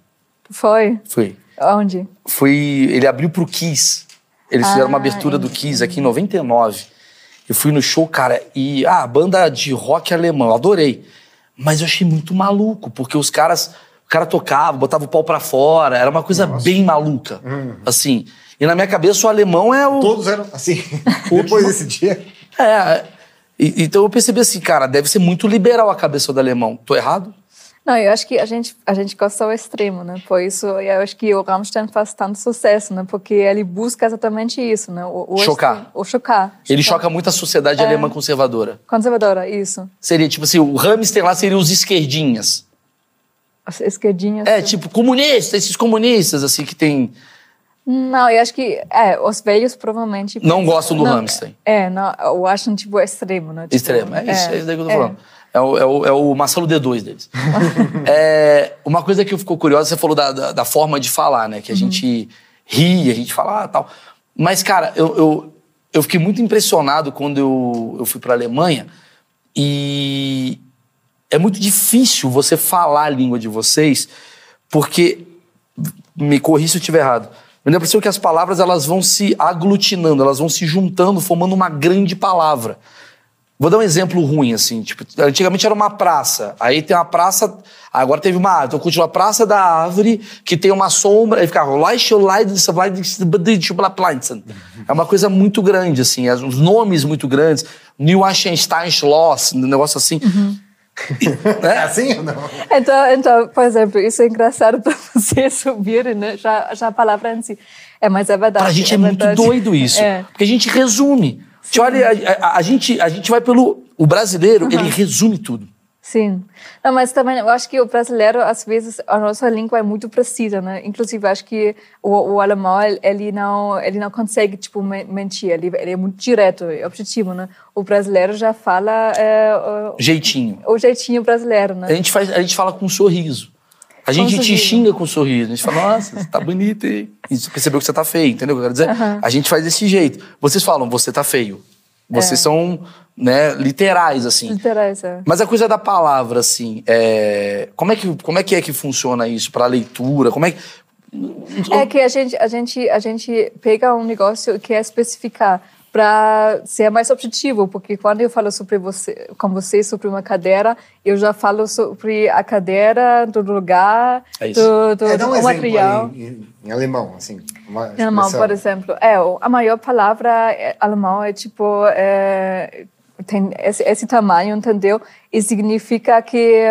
Foi? Fui. Onde? Fui. Ele abriu pro Kiss. Eles fizeram uma Ah, abertura do. Kiss aqui em 99. Eu fui no show, cara, e. Ah, banda de rock alemão, adorei. Mas eu achei muito maluco, porque os caras. O cara tocava, botava o pau pra fora, era uma coisa bem maluca. Assim. E na minha cabeça o alemão é o. Todos eram assim. Depois desse dia. É. e- então eu percebi assim, cara, deve ser muito liberal a cabeça do alemão. Tô errado? Não, eu acho que a gente a gente gosta ao extremo, né? Por isso eu acho que o Rammstein faz tanto sucesso, né? Porque ele busca exatamente isso, né? O, o Chocar. extremo- O chocar. Ele choca muito a sociedade É. alemã conservadora. Conservadora, isso. Seria tipo assim, o Hamster lá seria os esquerdinhas. As esquerdinhas. É, tipo, comunistas, esses comunistas, assim, que tem. Não, eu acho que é, os velhos provavelmente Não gostam do não, Rammstein. É, não, eu acho tipo extremo, né? Tipo, Extremo. É isso, é, isso daí que eu tô é. falando. É o, é, o, é o Marcelo D2 deles. É, uma coisa que eu ficou curiosa, você falou da, da, da forma de falar, né? Uhum. Que a gente ri, a gente fala ah, tal. Mas, cara, eu, eu, eu fiquei muito impressionado quando eu, eu fui pra Alemanha e é muito difícil você falar a língua de vocês, porque me corri se eu estiver errado. Me dá a impressão que as palavras elas vão se aglutinando, elas vão se juntando, formando uma grande palavra. Vou dar um exemplo ruim, assim. Tipo, antigamente era uma praça. Aí tem uma praça. Agora teve uma árvore. Então continua a Praça da Árvore, que tem uma sombra. Aí ficava. É uma coisa muito grande, assim. as- Os nomes muito grandes. Neuschwanstein Schloss, um negócio assim. É assim ou não? Então, então, por exemplo, isso é engraçado para vocês subirem, né? Já, já a palavra em si. É, mas é verdade. Pra gente é, muito verdade. doido isso. É. Porque a gente resume. Você olha, a, a- a gente, a gente vai pelo. O brasileiro, ele resume tudo. Sim. Não, mas também eu acho que o brasileiro, às vezes, a nossa língua é muito precisa, né? Inclusive, acho que o, o alemão, ele não, ele não consegue, tipo, men- mentir. Ele, ele é muito direto, é objetivo, né? O brasileiro já fala é, o, Jeitinho. o jeitinho brasileiro, né? A gente, faz, a gente fala com um sorriso. A gente te xinga com um sorriso. A gente fala, nossa, você tá bonito, hein? E você percebeu que você tá feio, entendeu o que eu quero dizer? A gente faz desse jeito. Vocês falam, você tá feio. Vocês É. são né, literais, assim. Literais, é. Mas a coisa da palavra, assim, é... Como, é que, como é que é que funciona isso para leitura? Como é que... É que a gente, a gente, a gente pega um negócio que é especificar para ser mais objetivo, porque quando eu falo sobre você, com você sobre uma cadeira, eu já falo sobre a cadeira, do lugar, É isso. do, do, É, dá um do exemplo material. em, em alemão, assim. Uma Em alemão, por exemplo, é, o- a maior palavra é, alemão é tipo, é, tem esse, esse tamanho, entendeu? E significa que,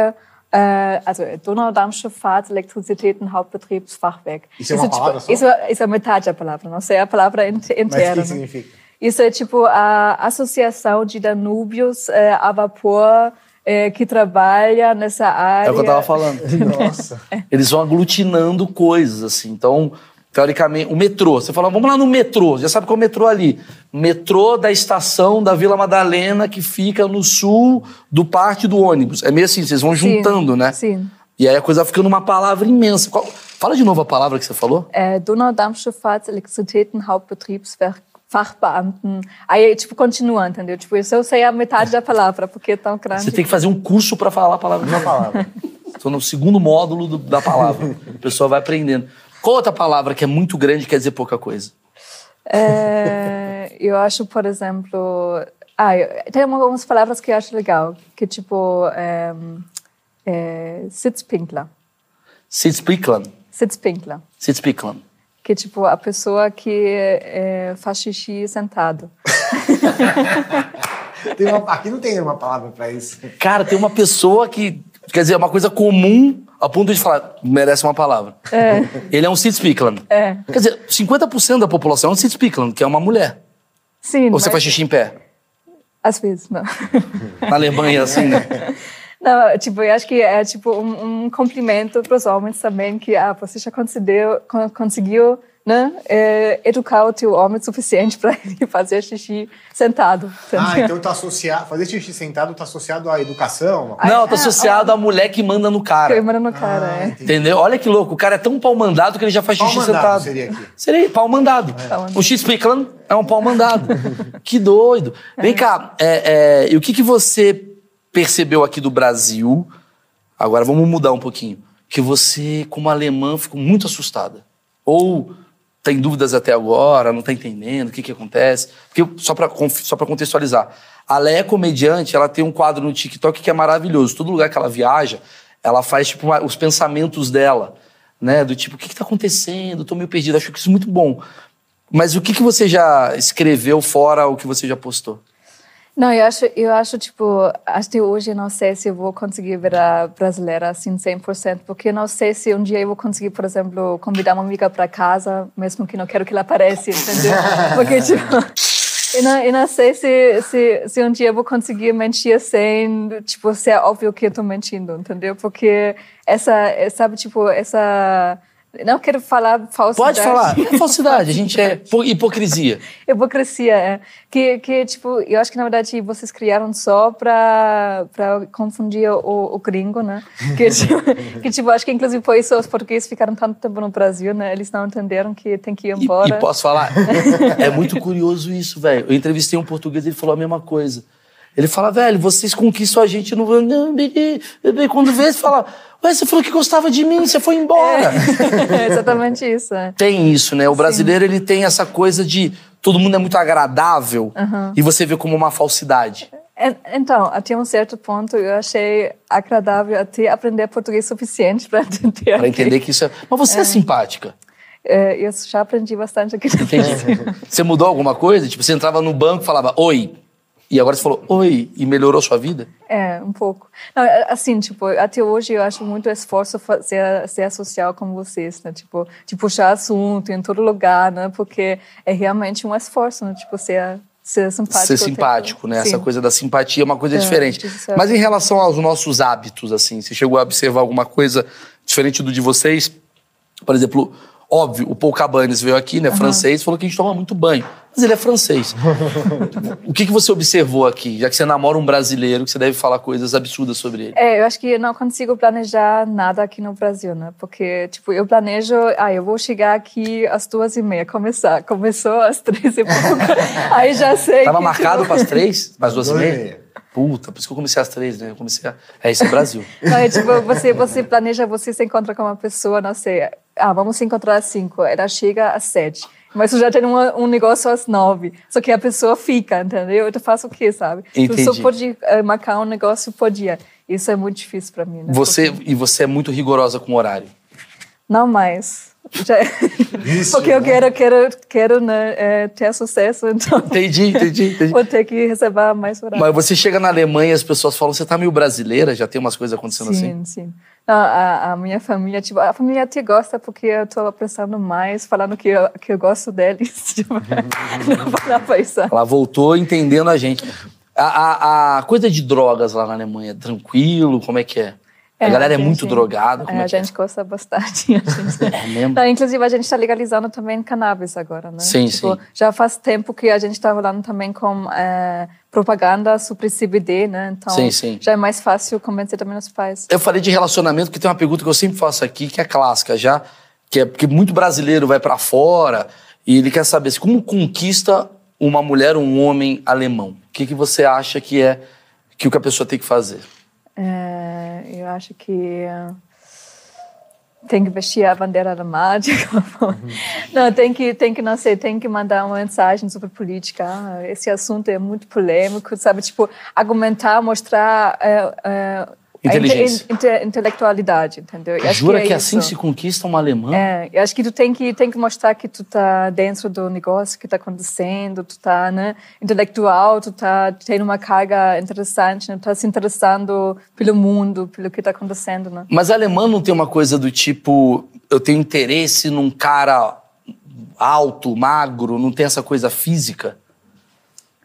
é, also Donaudampfschifffahrt, Elektrizitäten, Hauptbetriebsfachwerk. Isso é uma palavra só? Isso, isso é metade da palavra, não sei a palavra in- Mas o inteira. que significa? Isso é tipo a Associação de Danúbios é, a Vapor é, que trabalha nessa área. É o que eu tava falando. Nossa. Eles vão aglutinando coisas, assim. Então, teoricamente, o metrô. Você fala, vamos lá no metrô. Já sabe qual é o metrô ali. Metrô da estação da Vila Madalena, que fica no sul do parque do ônibus. É meio assim, vocês vão Sim, juntando, né? Sim. E aí a coisa vai ficando uma palavra imensa. Qual- Fala de novo a palavra que você falou. äh, Donaudampfschifffahrt, Elektrizitäten, Hauptbetriebswerk, Fachbeamten. Aí, tipo, continua, entendeu? Tipo, isso eu sei a metade da palavra, porque é tão grande. Você tem que fazer um curso para falar a palavra. Uma palavra. Estou no segundo módulo do- da palavra. A pessoa vai aprendendo. Qual outra palavra que é muito grande e quer dizer pouca coisa? É, eu acho, por exemplo... Ah, tem algumas palavras que eu acho legal, que tipo... É, é, Sitzpinkler. Sitzpicklan. Sitzpinkler. Sitzpicklan. Que tipo, a pessoa que é, faz xixi sentado. Tem uma- aqui não tem uma palavra pra isso. Cara, tem uma pessoa que, quer dizer, é uma coisa comum a ponto de falar, merece uma palavra. Ele é um Sitzpicklan. É. Quer dizer, 50% da população é um Sitzpicklan, que é uma mulher. Sim, Ou você mas- faz xixi em pé? Às vezes, não. Na Alemanha, assim, né? Não, tipo, eu acho que é tipo um, um cumprimento para os homens também que ah, você já conseguiu, con- conseguiu né, é, educar o teu homem o suficiente para ele fazer xixi sentado. Ah, então tá associado. Fazer xixi sentado tá associado à educação. Não, tá ah, associado à mulher que manda no Que cara. manda no cara, Ah, é. entendi. Entendeu? Olha que louco. O cara é tão pau mandado que ele já faz Pau xixi mandado sentado. seria aqui. Seria pau mandado. mandado. O X-Picklan é um pau mandado. que doido. Vem cá, é, é, e o que, que você percebeu aqui do Brasil? Agora vamos mudar um pouquinho. Que você, como alemã, ficou muito assustada. Ou tem dúvidas até agora, não tá entendendo o que, que acontece. Porque, só para só pra contextualizar, a Lé é comediante, ela tem um quadro no TikTok que é maravilhoso. Todo lugar que ela viaja, ela faz tipo uma- os pensamentos dela, né? Do tipo, o que, que tá acontecendo? Tô meio perdido. Acho que isso é muito bom. Mas o que, que você já escreveu fora o que você já postou? Não, eu acho, eu acho, tipo, até hoje não sei se eu vou conseguir virar brasileira assim 100%, porque eu não sei se um dia eu vou conseguir, por exemplo, convidar uma amiga para casa, mesmo que não quero que ela apareça, entendeu? Porque, tipo, eu não, eu não sei se, se, se um dia eu vou conseguir mentir sem, tipo, ser óbvio que eu tô mentindo, entendeu? Porque essa, é, sabe, tipo, essa... Não quero falar falsidade. Pode falar. É falsidade. A gente é po- hipocrisia. Hipocrisia, é. Que, que, tipo, eu acho que, na verdade, vocês criaram só pra confundir o, o gringo, né? Que, tipo, que, tipo, acho que, inclusive, por isso os portugueses ficaram tanto tempo no Brasil, né? Eles não entenderam que tem que ir E, embora. e posso falar? é muito curioso isso, velho. Eu entrevistei um português ele falou a mesma coisa. Ele fala, velho, vocês conquistam a gente no. Quando vê, você fala, ué, você falou que gostava de mim, você foi embora. É exatamente isso. É. Tem isso, né? O brasileiro, ele tem essa coisa de todo mundo é muito agradável e você vê como uma falsidade. En- Então, até um certo ponto, eu achei agradável até aprender português suficiente para entender. Pra entender que isso é. Mas você é, simpática. É, eu já aprendi bastante aqui Entendi. Você mudou alguma coisa? Tipo, você entrava no banco e falava oi. E agora você falou oi e melhorou sua vida? É, um pouco. Não, é, assim, tipo, até hoje eu acho muito esforço fa- ser, social como vocês, né? Tipo, de puxar assunto em todo lugar, né? Porque é realmente um esforço, né? Tipo, ser, ser simpático. Ser simpático, né? Essa Sim. coisa da simpatia é uma coisa É, diferente. é- Mas em relação aos nossos hábitos, assim, você chegou a observar alguma coisa diferente do de vocês? Por exemplo, óbvio, o Paul Cabanes veio aqui, né? Francês, falou que a gente toma muito banho. Mas ele é francês. o que, que você observou aqui? Já que você namora um brasileiro, que você deve falar coisas absurdas sobre ele. É, eu acho que eu não consigo planejar nada aqui no Brasil, né? Porque, tipo, eu planejo, ah, eu vou chegar aqui às duas e meia, começar. Começou às três e pouco. Aí já sei Tava que, marcado tipo... para as três? Às duas e Duas e meia? meia. Puta, por isso que eu comecei às três, né? Eu comecei a... É, isso é Brasil. Não, é, tipo, você, você planeja, você se encontra com uma pessoa, não sei, ah, vamos se encontrar às cinco, ela chega às sete. Mas tu já tem uma, um negócio às nove. Só que a pessoa fica, entendeu? Eu faço o quê, sabe? Tu Entendi. só pode marcar um negócio por dia. Isso é muito difícil para mim, né? Você, e você é muito rigorosa com o horário. Não mais. Já... Vício, Porque eu né? quero, quero, quero né, eh, ter sucesso, então Entendi, entendi, entendi. vou ter que reservar mais horário. Mas você chega na Alemanha e as pessoas falam, você tá meio brasileira? Já tem umas coisas acontecendo assim? Sim, sim. A, a minha família, tipo, a família te gosta porque eu tô pensando mais, falando que eu, que eu gosto deles. Tipo, não falar pra isso. Ela voltou entendendo a gente. A, a- a coisa de drogas lá na Alemanha, tranquilo? Como é que é? A galera é gente- muito drogada? Como é, é, a que é? gente gosta bastante. A gente... É mesmo? Não, inclusive, a gente está legalizando também cannabis agora, né? Sim, Tipo, sim. Já faz tempo que a gente está rolando também com eh, propaganda sobre CBD, né? Então, Sim, sim. já é mais fácil convencer também os pais. Eu falei de relacionamento, que tem uma pergunta que eu sempre faço aqui, que é clássica já, que é porque muito brasileiro vai pra fora e ele quer saber assim, como conquista uma mulher um homem alemão. O que, que você acha que é que o que a pessoa tem que fazer? É, eu acho que eh, tem que vestir a bandeira de alguma forma. Não, tem que, tem que, não sei, tem que mandar uma mensagem sobre política. Ah, esse assunto é muito polêmico, sabe? Tipo, argumentar, mostrar é, é, a inte- Inteligência. inte- intelectualidade, entendeu? Eu Jura que, que, é assim isso. se conquista uma alemã? É, eu acho que tu tem que tem que mostrar que tu tá dentro do negócio que tá acontecendo, tu tá, né, intelectual, tu tá tendo uma carga interessante, né, tu tá se interessando pelo mundo, pelo que tá acontecendo, né? Mas a alemã não tem uma coisa do tipo, eu tenho interesse num cara alto, magro, não tem essa coisa física?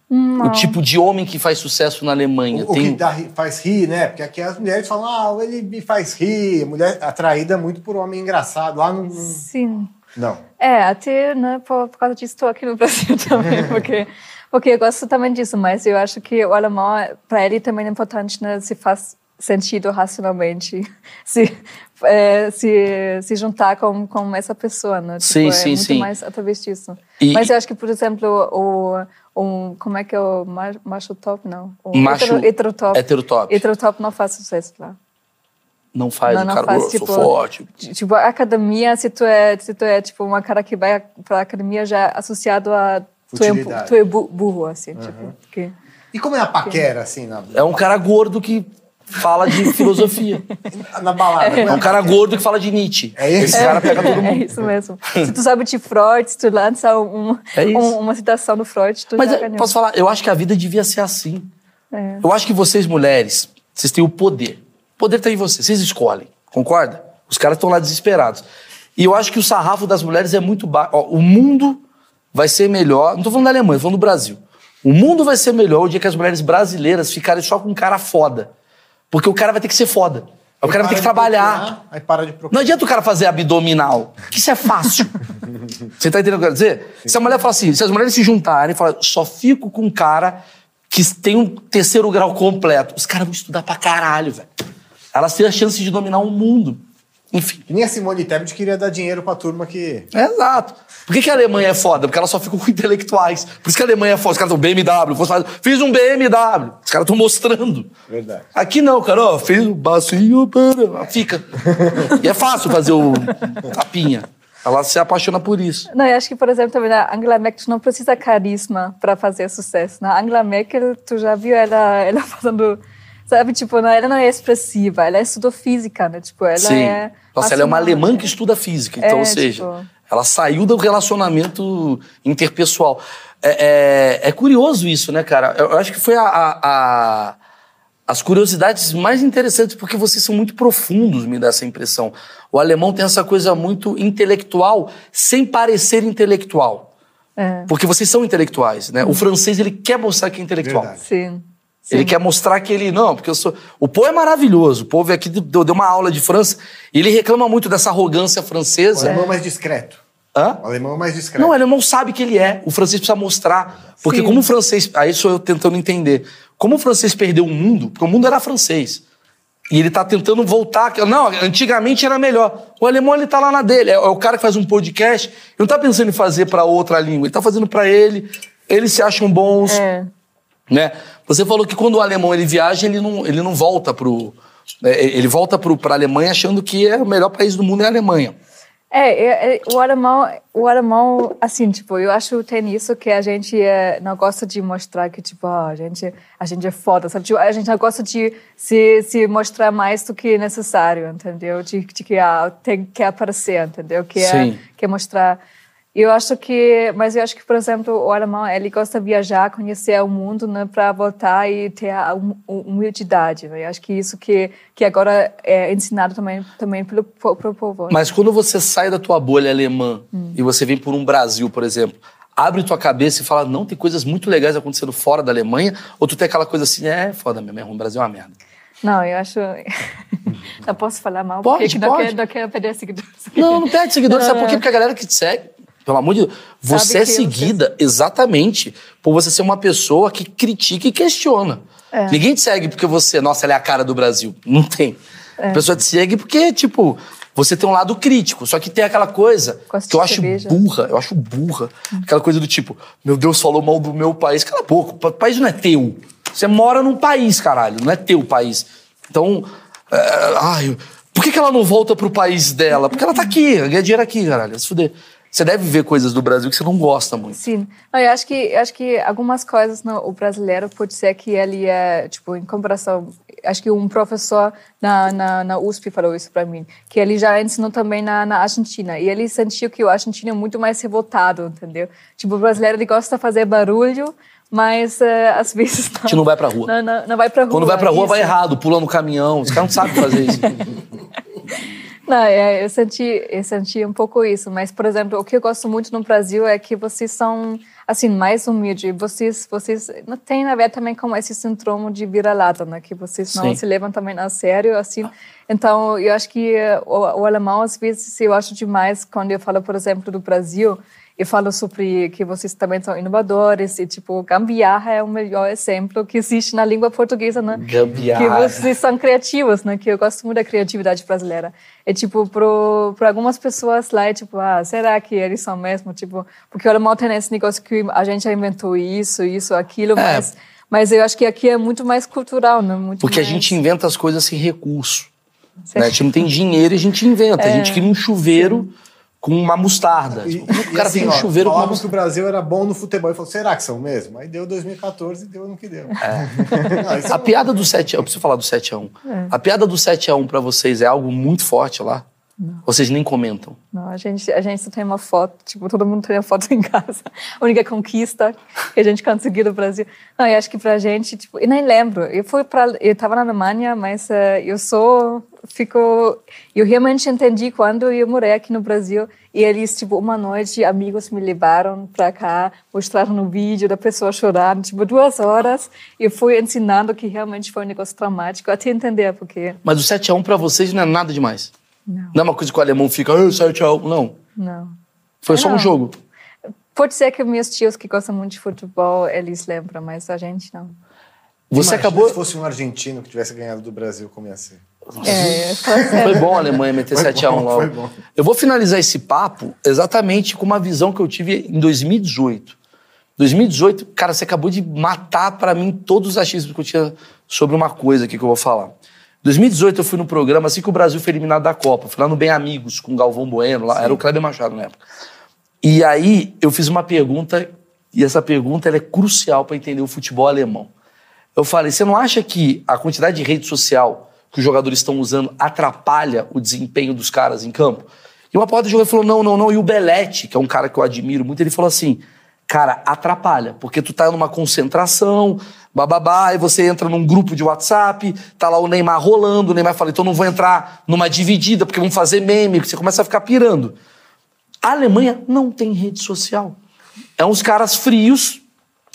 O tipo de homem que faz sucesso na Alemanha. O, o tem... que dá faz rir, né? Porque aqui as mulheres falam, ah, ele me faz rir. A mulher atraída muito por homem engraçado. Lá não. não- Sim. Não. É, até, né, por, por causa disso estou aqui no Brasil também, porque porque eu gosto também disso, mas eu acho que o alemão, para ele também é importante, né, se faz sentido racionalmente, se é, se, se juntar com, com essa pessoa, né? Sim, é sim, muito sim. mais através disso. E- Mas eu acho que, por exemplo, o, o como é que é o ma- macho top, não? O Macho- hetero, heterotop. heterotop. Heterotop não faz sucesso lá. Não faz, Não, o não cara, faz, "Oh, eu tipo, sou forte. Tipo, a academia, se tu é, se tu é tipo uma cara que vai pra academia já é associado a tu é, tu é bu- burro, assim, tipo. Que... E como é a paquera, assim, na, É um cara gordo que fala de filosofia. na balada? É um cara gordo que fala de Nietzsche. É isso? Esse cara pega todo É mundo. isso mesmo. se tu sabe de Freud, se tu lança um, É um- uma citação do Freud, tu Mas já eu ganhou. posso falar, eu acho que a vida devia ser assim. É. Eu acho que vocês, mulheres, vocês têm o poder. O poder tá em vocês, vocês escolhem. Concorda? Os caras estão lá desesperados. E eu acho que o sarrafo das mulheres é muito baixo. O mundo vai ser melhor. Não tô falando da Alemanha, tô falando do Brasil. O mundo vai ser melhor o dia que as mulheres brasileiras ficarem só com um cara foda. Porque o cara vai ter que ser foda. O cara vai ter que trabalhar. procurar, Aí para de Não procurar. adianta o cara fazer abdominal, que isso é fácil. Você tá entendendo o que eu quero dizer? Se a mulher fala assim, se as mulheres se juntarem e falarem, só fico com um cara que tem um terceiro grau completo, os caras vão estudar pra caralho, velho. Elas têm a chance de dominar o mundo. Enfim. E nem a Simone Tebet queria dar dinheiro pra turma que. Exato. Por que, que a Alemanha é foda? Porque ela só fica com intelectuais. Por isso que a Alemanha é foda. Os caras estão BMW. fazer- Fiz um BMW. Os caras estão mostrando. Verdade. Aqui não, cara. Ó, fez o bacinho. para. Fica. E é fácil fazer o tapinha. Ela se apaixona por isso. Não, eu acho que, por exemplo, também a Angela Merkel tu não precisa carisma para fazer sucesso. Na Angela Merkel, tu já viu ela, ela fazendo, sabe, tipo, não, ela não é expressiva, ela estudou física, né? Tipo, ela Sim. é Nossa, ela é uma alemã né? que estuda física. Então, É, ou seja, tipo- ela saiu do relacionamento interpessoal. É, é- é curioso isso, né, cara? Eu, eu acho que foi a, a- a- as curiosidades mais interessantes, porque vocês são muito profundos, me dá essa impressão. O alemão tem essa coisa muito intelectual, sem parecer intelectual. É. Porque vocês são intelectuais, né? O francês, ele quer mostrar que é intelectual. Verdade. Sim. Sim. Ele quer mostrar que ele. Não, porque eu sou. O povo é maravilhoso. O povo aqui deu, deu uma aula de França e ele reclama muito dessa arrogância O francesa. alemão mais discreto. Hã? O alemão é mais discreto. Não, o alemão sabe que ele é. O francês precisa mostrar. Porque Sim. como o francês. Aí sou eu tentando entender. Como o francês perdeu o mundo, porque o mundo era francês. E ele tá tentando voltar. Não, antigamente era melhor. O alemão, ele tá lá na dele. É é o cara que faz um podcast. Ele não tá pensando em fazer pra outra língua. Ele tá fazendo pra ele. Eles se acham bons. É. Né? Você falou que quando o alemão ele viaja, ele não, ele não volta pro. é, Ele volta pro, pra Alemanha achando que é o melhor país do mundo é a Alemanha. É, é, é, o alemão, o alemão, assim, tipo, eu acho que tem isso que a gente é, não gosta de mostrar que, tipo, ah, a gente, a gente é foda, sabe? Tipo, a gente não gosta de se, se mostrar mais do que necessário, entendeu? De, de que ah, tem que aparecer, entendeu? Que é, Sim. que mostrar. Eu acho que, mas eu acho que, por exemplo, o alemão, ele gosta de viajar, conhecer o mundo, né, para voltar e ter a hum- humildade. Né? Eu acho que isso que que agora é ensinado também também pelo, pelo povo. Mas quando você sai da tua bolha alemã e você vem por um Brasil, por exemplo, abre tua cabeça e fala, não, tem coisas muito legais acontecendo fora da Alemanha, ou tu tem aquela coisa assim, é foda mesmo, é ruim, o Brasil é uma merda. Não, eu acho. não posso falar mal, Pode, porque não pode. quero, não quero perder seguidores. Não, não perde seguidores, Não, sabe por quê? não. Porque a galera que te segue, pelo amor de Deus, você é seguida exatamente por você ser uma pessoa que critica e questiona. É. Ninguém te segue porque você, nossa, ela é a cara do Brasil. Não tem. É. A pessoa te segue porque, tipo, você tem um lado crítico. Só que tem aquela coisa que eu acho cerveja. burra, eu acho burra. Aquela coisa do tipo, meu Deus, falou mal do meu país. Cala a boca, o país não é teu. Você mora num país, caralho, não é teu país. Então, é, ai, por que, que ela não volta pro país dela? Porque ela tá aqui, ganha dinheiro aqui, caralho. Se fuder. Você deve ver coisas do Brasil que você não gosta muito. Sim. Não, eu acho que eu acho que algumas coisas no o brasileiro pode ser que ele é tipo em comparação. Acho que um professor na, na, na USP falou isso para mim, que ele já ensinou também na, na Argentina e ele sentiu que o argentino é muito mais revoltado, entendeu? Tipo o brasileiro ele gosta de fazer barulho, mas eh, às vezes não. A gente não vai pra rua. Não, não, não vai pra rua. Quando vai pra rua, isso. vai errado, pula no caminhão. Os caras não sabem fazer isso. Não, é, eu senti, eu senti um pouco isso, mas por exemplo, o que eu gosto muito no Brasil é que vocês são assim mais humildes. Vocês, vocês não tem a ver também com esse síndrome de vira-lata, né? Que vocês não Sim. se levam também a sério, assim. Então, eu acho que o, o alemão às vezes eu acho demais quando eu falo, por exemplo, do Brasil. Eu falo sobre que vocês também são inovadores e, tipo, gambiarra é o melhor exemplo que existe na língua portuguesa, né? Gambiarra. Que vocês são criativos, né? Que eu gosto muito da criatividade brasileira. É tipo, para algumas pessoas lá, é tipo, ah, será que eles são mesmo? Tipo, porque o alemão tem esse negócio que a gente já inventou isso, isso, aquilo, É. mas, mas eu acho que aqui é muito mais cultural, né? Muito Porque a mais- gente inventa as coisas sem recurso. Sim. Né? A gente não tem dinheiro e a gente inventa. A É. gente cria um chuveiro com uma mostarda. E, Tipo, é o cara assim, tem um ó, chuveiro com uma falavam que o mostarda? Brasil era bom no futebol. Ele falou, será que são mesmo? Aí deu 2014 e deu no que deu. Não, isso A piada do 7 Eu preciso falar do 7x1. É. A piada do 7x1 pra vocês é algo muito forte lá? Vocês nem comentam. Não, a gente, a gente só tem uma foto, tipo, todo mundo tem uma foto em casa. A única conquista que a gente conseguiu no Brasil. Não, eu acho que pra gente, tipo, eu nem lembro. Eu fui para, eu estava na Alemanha, mas eh, eu só fico, eu realmente entendi quando eu morei aqui no Brasil e eles, tipo, uma noite, amigos me levaram pra cá, mostraram no vídeo da pessoa chorando, tipo, duas horas. E eu fui ensinando que realmente foi um negócio traumático, até entender porque Mas o 7x1 pra vocês não é nada demais. Não. Não é uma coisa que o alemão fica, ah, 7x1. Não. não. Foi só um Não. jogo. Pode ser que meus tios que gostam muito de futebol, eles lembram, mas a gente não. Você Imagina acabou. se fosse um argentino que tivesse ganhado do Brasil, como ia ser. É. Foi bom a Alemanha meter Foi 7x1 bom, logo. Eu vou finalizar esse papo exatamente com uma visão que eu tive em 2018. 2018, cara, você acabou de matar pra mim todos os achismos que eu tinha sobre uma coisa aqui que eu vou falar. 2018 eu fui no programa assim que o Brasil foi eliminado da Copa. Fui lá no Bem Amigos com o Galvão Bueno, lá, era o Kleber Machado na época. E aí eu fiz uma pergunta, e essa pergunta é crucial para entender o futebol alemão. Eu falei, você não acha que a quantidade de rede social que os jogadores estão usando atrapalha o desempenho dos caras em campo? E uma porta de jogador falou, não, não, não. E o Belete, que é um cara que eu admiro muito, ele falou assim, cara, atrapalha, porque tu tá numa concentração, bababá, e você entra num grupo de WhatsApp, tá lá o Neymar rolando, o Neymar fala, então não vou entrar numa dividida, porque vão fazer meme, você começa a ficar pirando. A Alemanha não tem rede social. É uns caras frios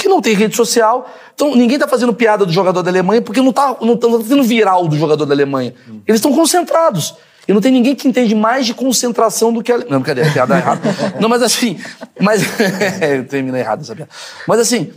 que não tem rede social. Então ninguém tá fazendo piada do jogador da Alemanha porque não tá, não tá fazendo viral do jogador da Alemanha. Eles estão concentrados. E não tem ninguém que entende mais de concentração do que a. Não, cadê? A piada errada. Não, mas assim. Mas. Eu terminei errado essa piada. Mas assim.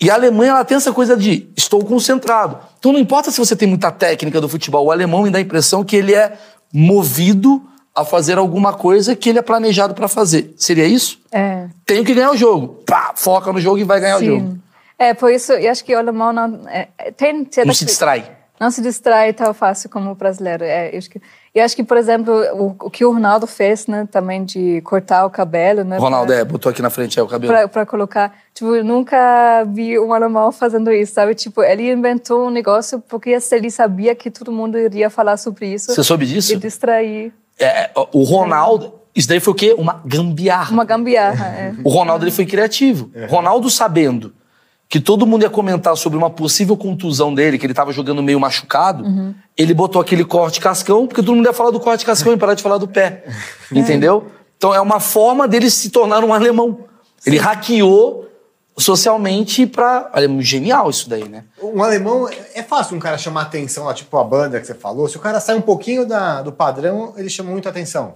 E a Alemanha, ela tem essa coisa de estou concentrado. Então não importa se você tem muita técnica do futebol, o alemão me dá a impressão que ele é movido a fazer alguma coisa que ele é planejado para fazer. Seria isso? É. Tenho que ganhar o jogo. Pá, foca no jogo e vai ganhar o jogo. Sim. É, por isso, eu acho que o alemão não... É, tem, tem Não se distrai. Não se distrai tão fácil como o brasileiro. É, eu, acho que, eu acho que, por exemplo, o, o que o Ronaldo fez, né, também de cortar o cabelo, né? Ronaldo, pra, é, botou aqui na frente é, o cabelo. pra, pra colocar. Tipo, eu nunca vi um alemão fazendo isso, sabe? Tipo, ele inventou um negócio porque ele sabia que todo mundo iria falar sobre isso. Você soube disso? E distrair. É, o Ronaldo, isso daí foi o quê? Uma gambiarra. Uma gambiarra, é. O Ronaldo ele foi criativo. Ronaldo sabendo que todo mundo ia comentar sobre uma possível contusão dele, que ele tava jogando meio machucado, ele botou aquele corte cascão, porque todo mundo ia falar do corte cascão e parar de falar do pé. Entendeu? Então é uma forma dele se tornar um alemão. Ele hackeou socialmente pra. Olha, genial isso daí, né? Um alemão, é fácil um cara chamar atenção, lá, tipo a banda que você falou. Se o cara sai um pouquinho da, do padrão, ele chama muito atenção.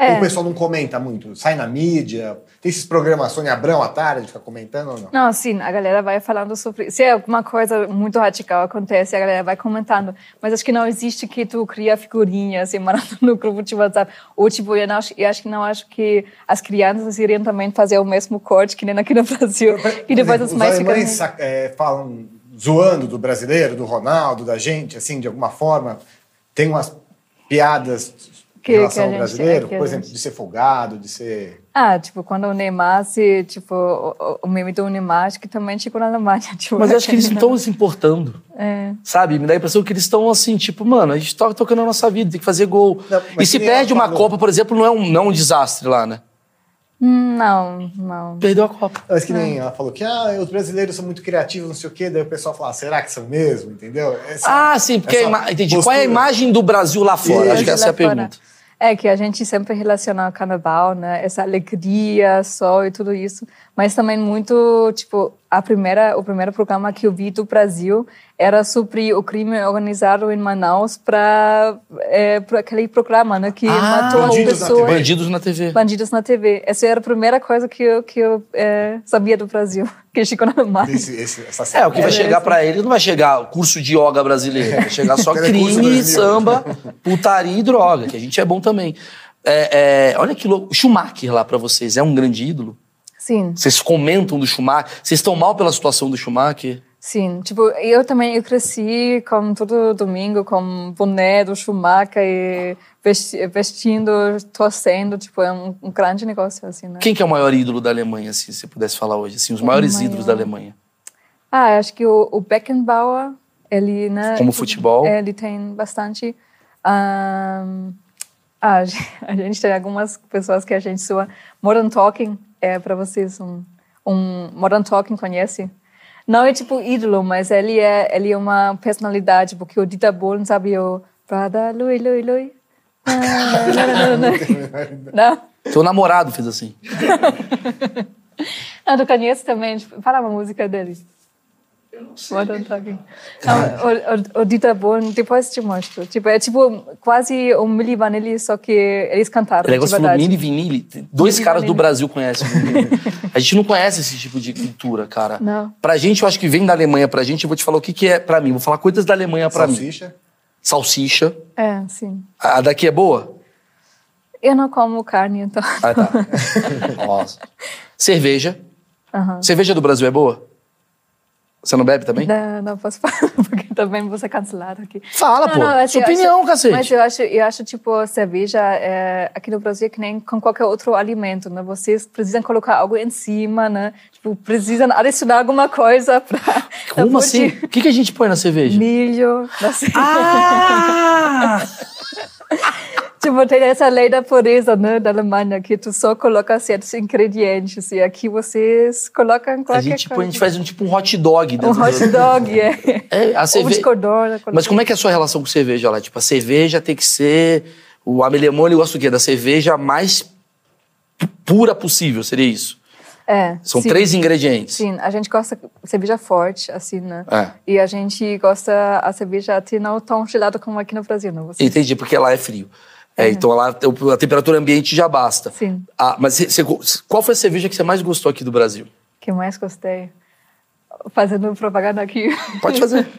É. O pessoal não comenta muito, sai na mídia. Tem esses programas Sônia Abrão à tarde, fica comentando ou não? Não, sim, a galera vai falando sobre. Se alguma coisa muito radical acontece, a galera vai comentando. Mas acho que não existe que tu cria figurinhas e manda no grupo de WhatsApp. Ou tipo, eu, não, acho- eu acho que não acho que as crianças iriam também fazer o mesmo corte que nem aqui no Brasil. E depois exemplo, mais ficam. é, falam zoando do brasileiro, do Ronaldo, da gente, assim, de alguma forma. Tem umas piadas Que- em relação que a ao gente- brasileiro, é, por exemplo, gente- de ser folgado, de ser... Ah, tipo, quando o Neymar se, tipo, o, o- meme do Neymar, acho que também chegou na Alemanha. Tipo, Mas eu acho que eles não estão se importando. É. Sabe? Me dá a impressão que eles estão assim, tipo, mano, a gente tá tocando a nossa vida, tem que fazer gol. Não, e se nem perde uma falou. Copa, por exemplo, não é um, não é um desastre lá, né? Não, não. Perdeu a Copa. Mas que É. nem ela falou que ah, os brasileiros são muito criativos, não sei o quê, daí o pessoal fala, será que são mesmo? Entendeu? Essa- Ah, sim, porque entendi. Qual é a postura. imagem do Brasil lá fora? Isso. Acho que essa é a fora. pergunta. É que a gente sempre relaciona o carnaval, né? Essa alegria, sol e tudo isso. Mas também muito, tipo, a primeira, o primeiro programa que eu vi do Brasil era sobre o crime organizado em Manaus para é, pra aquele programa, né? Que matou as Bandidos na. Bandidos na TV. Bandidos na TV. Essa era a primeira coisa que eu, que eu é, sabia do Brasil, que chegou na Alemanha. Esse, esse, essa É, o que vai É, chegar esse. pra ele não vai chegar curso de yoga brasileiro, vai chegar só crime, 2000. samba, putaria e droga, que a gente é bom também. É, é, olha que louco. Schumacher lá pra vocês é um grande ídolo? Sim. Vocês comentam do Schumacher? Vocês estão mal pela situação do Schumacher? Sim, tipo, eu também eu cresci com todo domingo com boné do Schumacher e vesti- vestindo, torcendo, tipo, é um, um grande negócio, assim, né? Quem que é o maior ídolo da Alemanha, se você pudesse falar hoje? Assim, os maiores maior. ídolos da Alemanha. Ah, acho que o, o Beckenbauer, ele, né? Como futebol. Ele tem bastante... ahn, ah, a gente tem algumas pessoas que a gente sua. Modern Talking é para vocês um, um Modern Talking conhece? Não é tipo ídolo, mas ele é ele é uma personalidade porque o Dieter Bohlen sabe o Prada Lui Lui Lui. Não? Teu namorado fez assim. Ah, tu conhece também? Fala uma música dele. Modern Talking. Não, o, o, o Dieter Bohlen, depois te mostro. Tipo, é tipo quase um Milli Vanilli, só que eles cantaram, O negócio de falou verdade. Mini Vinili. Tem Dois Mini caras do Vanilli. Brasil conhecem. o Vanilli. a gente não conhece esse tipo de cultura, cara. Não. Pra gente, eu acho que vem da Alemanha pra gente. Eu vou te falar o que, que é pra mim. Vou falar coisas da Alemanha pra mim. Salsicha. Salsicha. É, sim. A daqui é boa? Eu não como carne, então. Ah, tá. Nossa. Cerveja. Cerveja do Brasil é boa? Você não bebe também? Não, não posso falar, porque também vou ser cancelado aqui. Fala, Não, pô. não, assim, Sua opinião, acho- cacete. Mas eu acho, eu acho, tipo, cerveja é, aqui no Brasil é que nem com qualquer outro alimento, né? Vocês precisam colocar algo em cima, né? Tipo, precisam adicionar alguma coisa pra... Como pra assim? O que, que a gente põe na cerveja? Milho, não sei. Ah! Tipo, tem essa lei da pureza, né, da Alemanha, que tu só coloca certos ingredientes e aqui vocês colocam qualquer A gente, a coisa. gente faz um tipo um hot dog Um hot do- dog, é. É, a de codorna. Mas como é que é a sua relação com cerveja lá? Tipo, a cerveja tem que ser. O Amelemon, ele gosta do quê? Da cerveja mais pu- pura possível, seria isso? É, São sim. três ingredientes. Sim, a gente gosta de cerveja forte, assim, né? É. E a gente gosta a cerveja até não tão gelada como aqui no Brasil, não? Você... Entendi, porque lá é frio. É, então lá a temperatura ambiente já basta. Sim. Ah, mas qual foi a cerveja que você mais gostou aqui do Brasil? que mais gostei? Fazendo propaganda aqui. Pode fazer.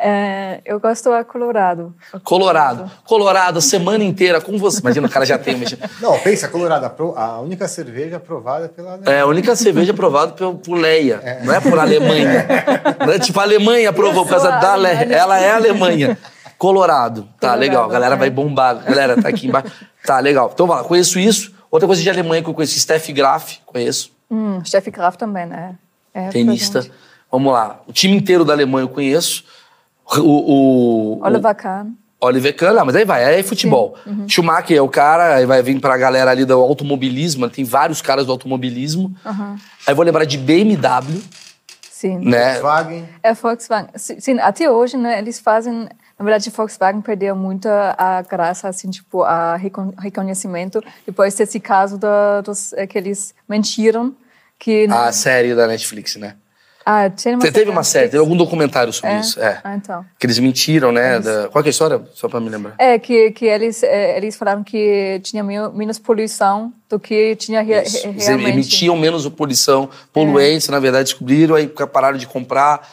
É, eu gosto a Colorado. Colorado. Colorado, a semana inteira com você. Imagina, o cara já tem. um imagina. Não, pensa, Colorado, a única cerveja aprovada pela É a única cerveja aprovada por, por Leia, não é por Alemanha. Não é tipo a Alemanha aprovou por causa da a Leia. Alemanha. Ela é a Alemanha. Colorado. Tá, Colorado, legal. A galera é. vai bombar. Galera, tá aqui embaixo. Tá, legal. Então, vai lá. Conheço isso. Outra coisa de Alemanha que eu conheço, Steffi Graf, conheço. Hum, Steffi Graf também, né? É, Tenista. presente. Vamos lá. O time inteiro da Alemanha eu conheço. O, o, Oliver Kahn. Oliver Kahn, ah, mas aí vai, aí é futebol. Uhum. Schumacher é o cara, aí vai vir pra galera ali do automobilismo, tem vários caras do automobilismo. Aí vou lembrar de BMW, Sim. né? Volkswagen. É Volkswagen. Sim, até hoje, né, eles fazem... Na verdade, Volkswagen perdeu muito a graça, assim, tipo, a recon- reconhecimento depois desse caso da, dos eh, que eles mentiram que... A série da Netflix, né? Ah, tinha uma Você teve uma série, teve algum documentário sobre É? isso. É. Ah, então. Que eles mentiram, né? da- Qual é a história? Só pra me lembrar. É, que, que eles, eh, eles falaram que tinha menos, poluição do que tinha re, Isso. re- Eles realmente. emitiam menos poluição, poluentes, na verdade, descobriram, aí pararam de comprar.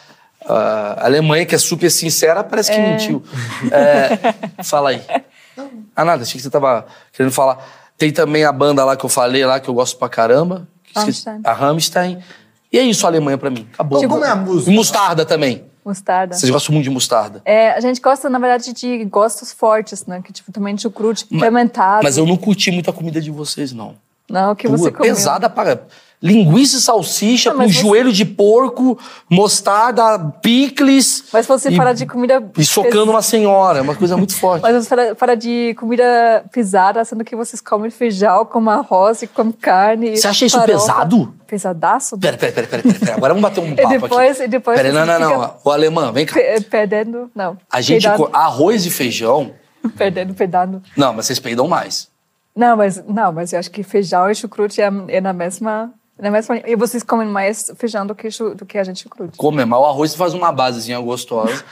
A Alemanha, que é super sincera, parece que mentiu. É, fala aí. Ah, nada, achei que você tava querendo falar. Tem também a banda lá que eu falei lá, que eu gosto pra caramba. Rammstein. A Rammstein. E é isso, a Alemanha pra mim. Acabou. Tipo, como é a música? E mostarda também. Mostarda. Vocês gostam muito de mostarda. É, a gente gosta, na verdade, de gostos fortes, né? Que, tipo, também chucrute fermentado. Mas eu não curti muito a comida de vocês, não. Não, o que Pô, você é comeu. pesada para linguiça e salsicha Não, com mas você- joelho de porco, mostarda, picles. Mas você e, fala de comida... E socando uma senhora, é uma coisa muito forte. Mas você fala, fala de comida pesada, sendo que vocês comem feijão com arroz e com carne. e Você acha isso farofa. pesado? Pesadaço? Pera, pera, pera, pera, pera, pera. Agora vamos bater um papo depois- aqui. e depois Pera, não, não, não. O alemão, vem cá. Pe- Perdendo... Não. A gente, peidando, arroz e feijão... Perdendo, peidando. Não, mas vocês peidam mais. Não, mas, não, mas eu acho que feijão e chucrute é, é na mesma... Na mesma e vocês comem mais feijão do que, do que a gente chucrute. Come, mas o arroz faz uma basezinha gostosa.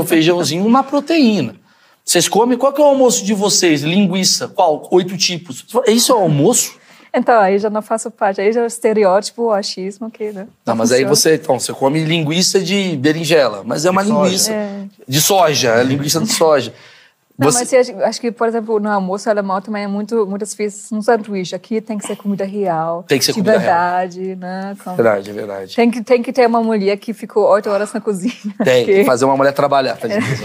O feijãozinho, uma proteína. Vocês comem? Qual que é o almoço de vocês? Linguiça. Qual? Oito tipos. Isso é o almoço? Então, aí já não faço parte. Aí já é o estereótipo, o achismo que... Né, Não, mas aí funciona. você, então, você come linguiça de berinjela, mas é uma De soja. linguiça É. de soja, é linguiça de soja. Não, Você- mas eu acho, acho que, por exemplo, no almoço alemão também é muito, muitas vezes um sanduíche. Aqui tem que ser comida real. Tem que ser de comida real. verdade, né? Com- Verdade, é verdade. Tem que, tem que ter uma mulher que ficou oito horas na cozinha. Tem, Que- fazer uma mulher trabalhar. fazer isso.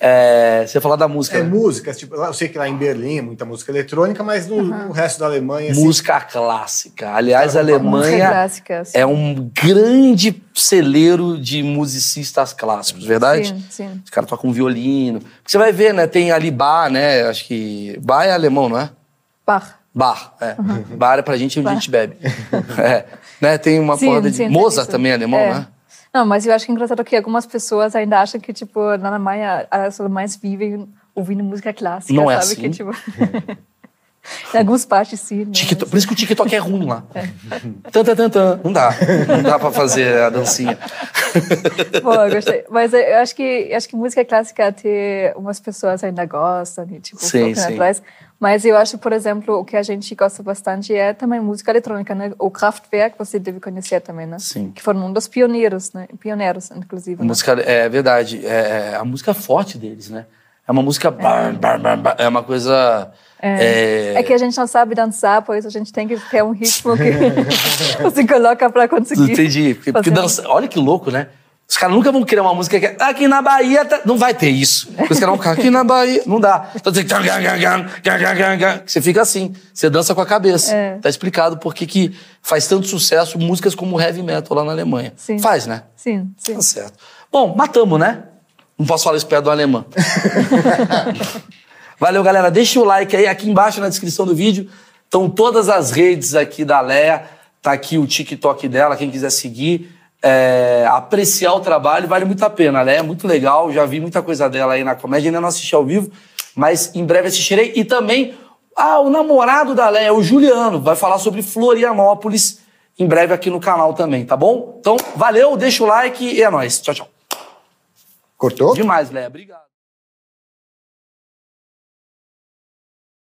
É, você falar da música, É né? músicas, tipo, eu sei que lá em Berlim é muita música eletrônica, mas no, no resto da Alemanha, assim, música clássica. Aliás, a Alemanha assim. é um grande celeiro de musicistas clássicos, verdade? Sim, sim. Os caras tocam violino. Você vai ver, né? Tem ali Bach, né? Acho que. Bach é alemão, não é? Bach. Bar, é. Bar é pra gente onde a Bar. gente bebe. É. Né? Tem uma Sim, porra de. sim, Mozart isso. também é alemão, É. né? Não, mas eu acho engraçado que algumas pessoas ainda acham que, tipo, na Alemanha as alemães vivem ouvindo música clássica, Não é sabe? assim? Que, tipo... em algumas partes, sim. né? TikTok- por isso que o TikTok é ruim lá. Tan, tan, tan, tan. Não dá. Não dá pra fazer a dancinha. Pô, eu gostei. Mas eu acho que, acho que música clássica até umas pessoas ainda gostam, e, tipo, Sim, sim. atrás. Mas eu acho, por exemplo, o que a gente gosta bastante é também música eletrônica, né? O Kraftwerk, você deve conhecer também, né? Sim. Que foram um dos pioneiros, né? Pioneiros, inclusive. Né? música, é verdade. É, a música forte deles, né? É uma música. bar, bar, bar, bar, É uma coisa. É, É que a gente não sabe dançar, por isso a gente tem que ter um ritmo que você coloca para conseguir. Entendi. Porque, porque dança, olha que louco, né? Os caras nunca vão criar uma música que é aqui na Bahia. tá-" Não vai ter isso. Os caras vão ficar aqui na Bahia. Não dá. Então tem que. Você fica assim. Você dança com a cabeça. É. Tá explicado por que que faz tanto sucesso músicas como heavy metal lá na Alemanha. Sim. Faz, né? Sim, sim. Tá certo. Bom, matamos, né? Não posso falar isso perto do alemão. Valeu, galera. Deixa o like aí. Aqui embaixo na descrição do vídeo estão todas as redes aqui da Léa. Tá aqui o TikTok dela, quem quiser seguir. é, apreciar o trabalho, vale muito a pena. Léa é muito legal. Já vi muita coisa dela aí na comédia. Ainda não assisti ao vivo, mas em breve assistirei. E também, ah, o namorado da Léa, o Juliano, vai falar sobre Florianópolis em breve aqui no canal também, tá bom? Então, valeu, deixa o like e é nóis. Tchau, tchau. Cortou? Demais, Léa. Obrigado.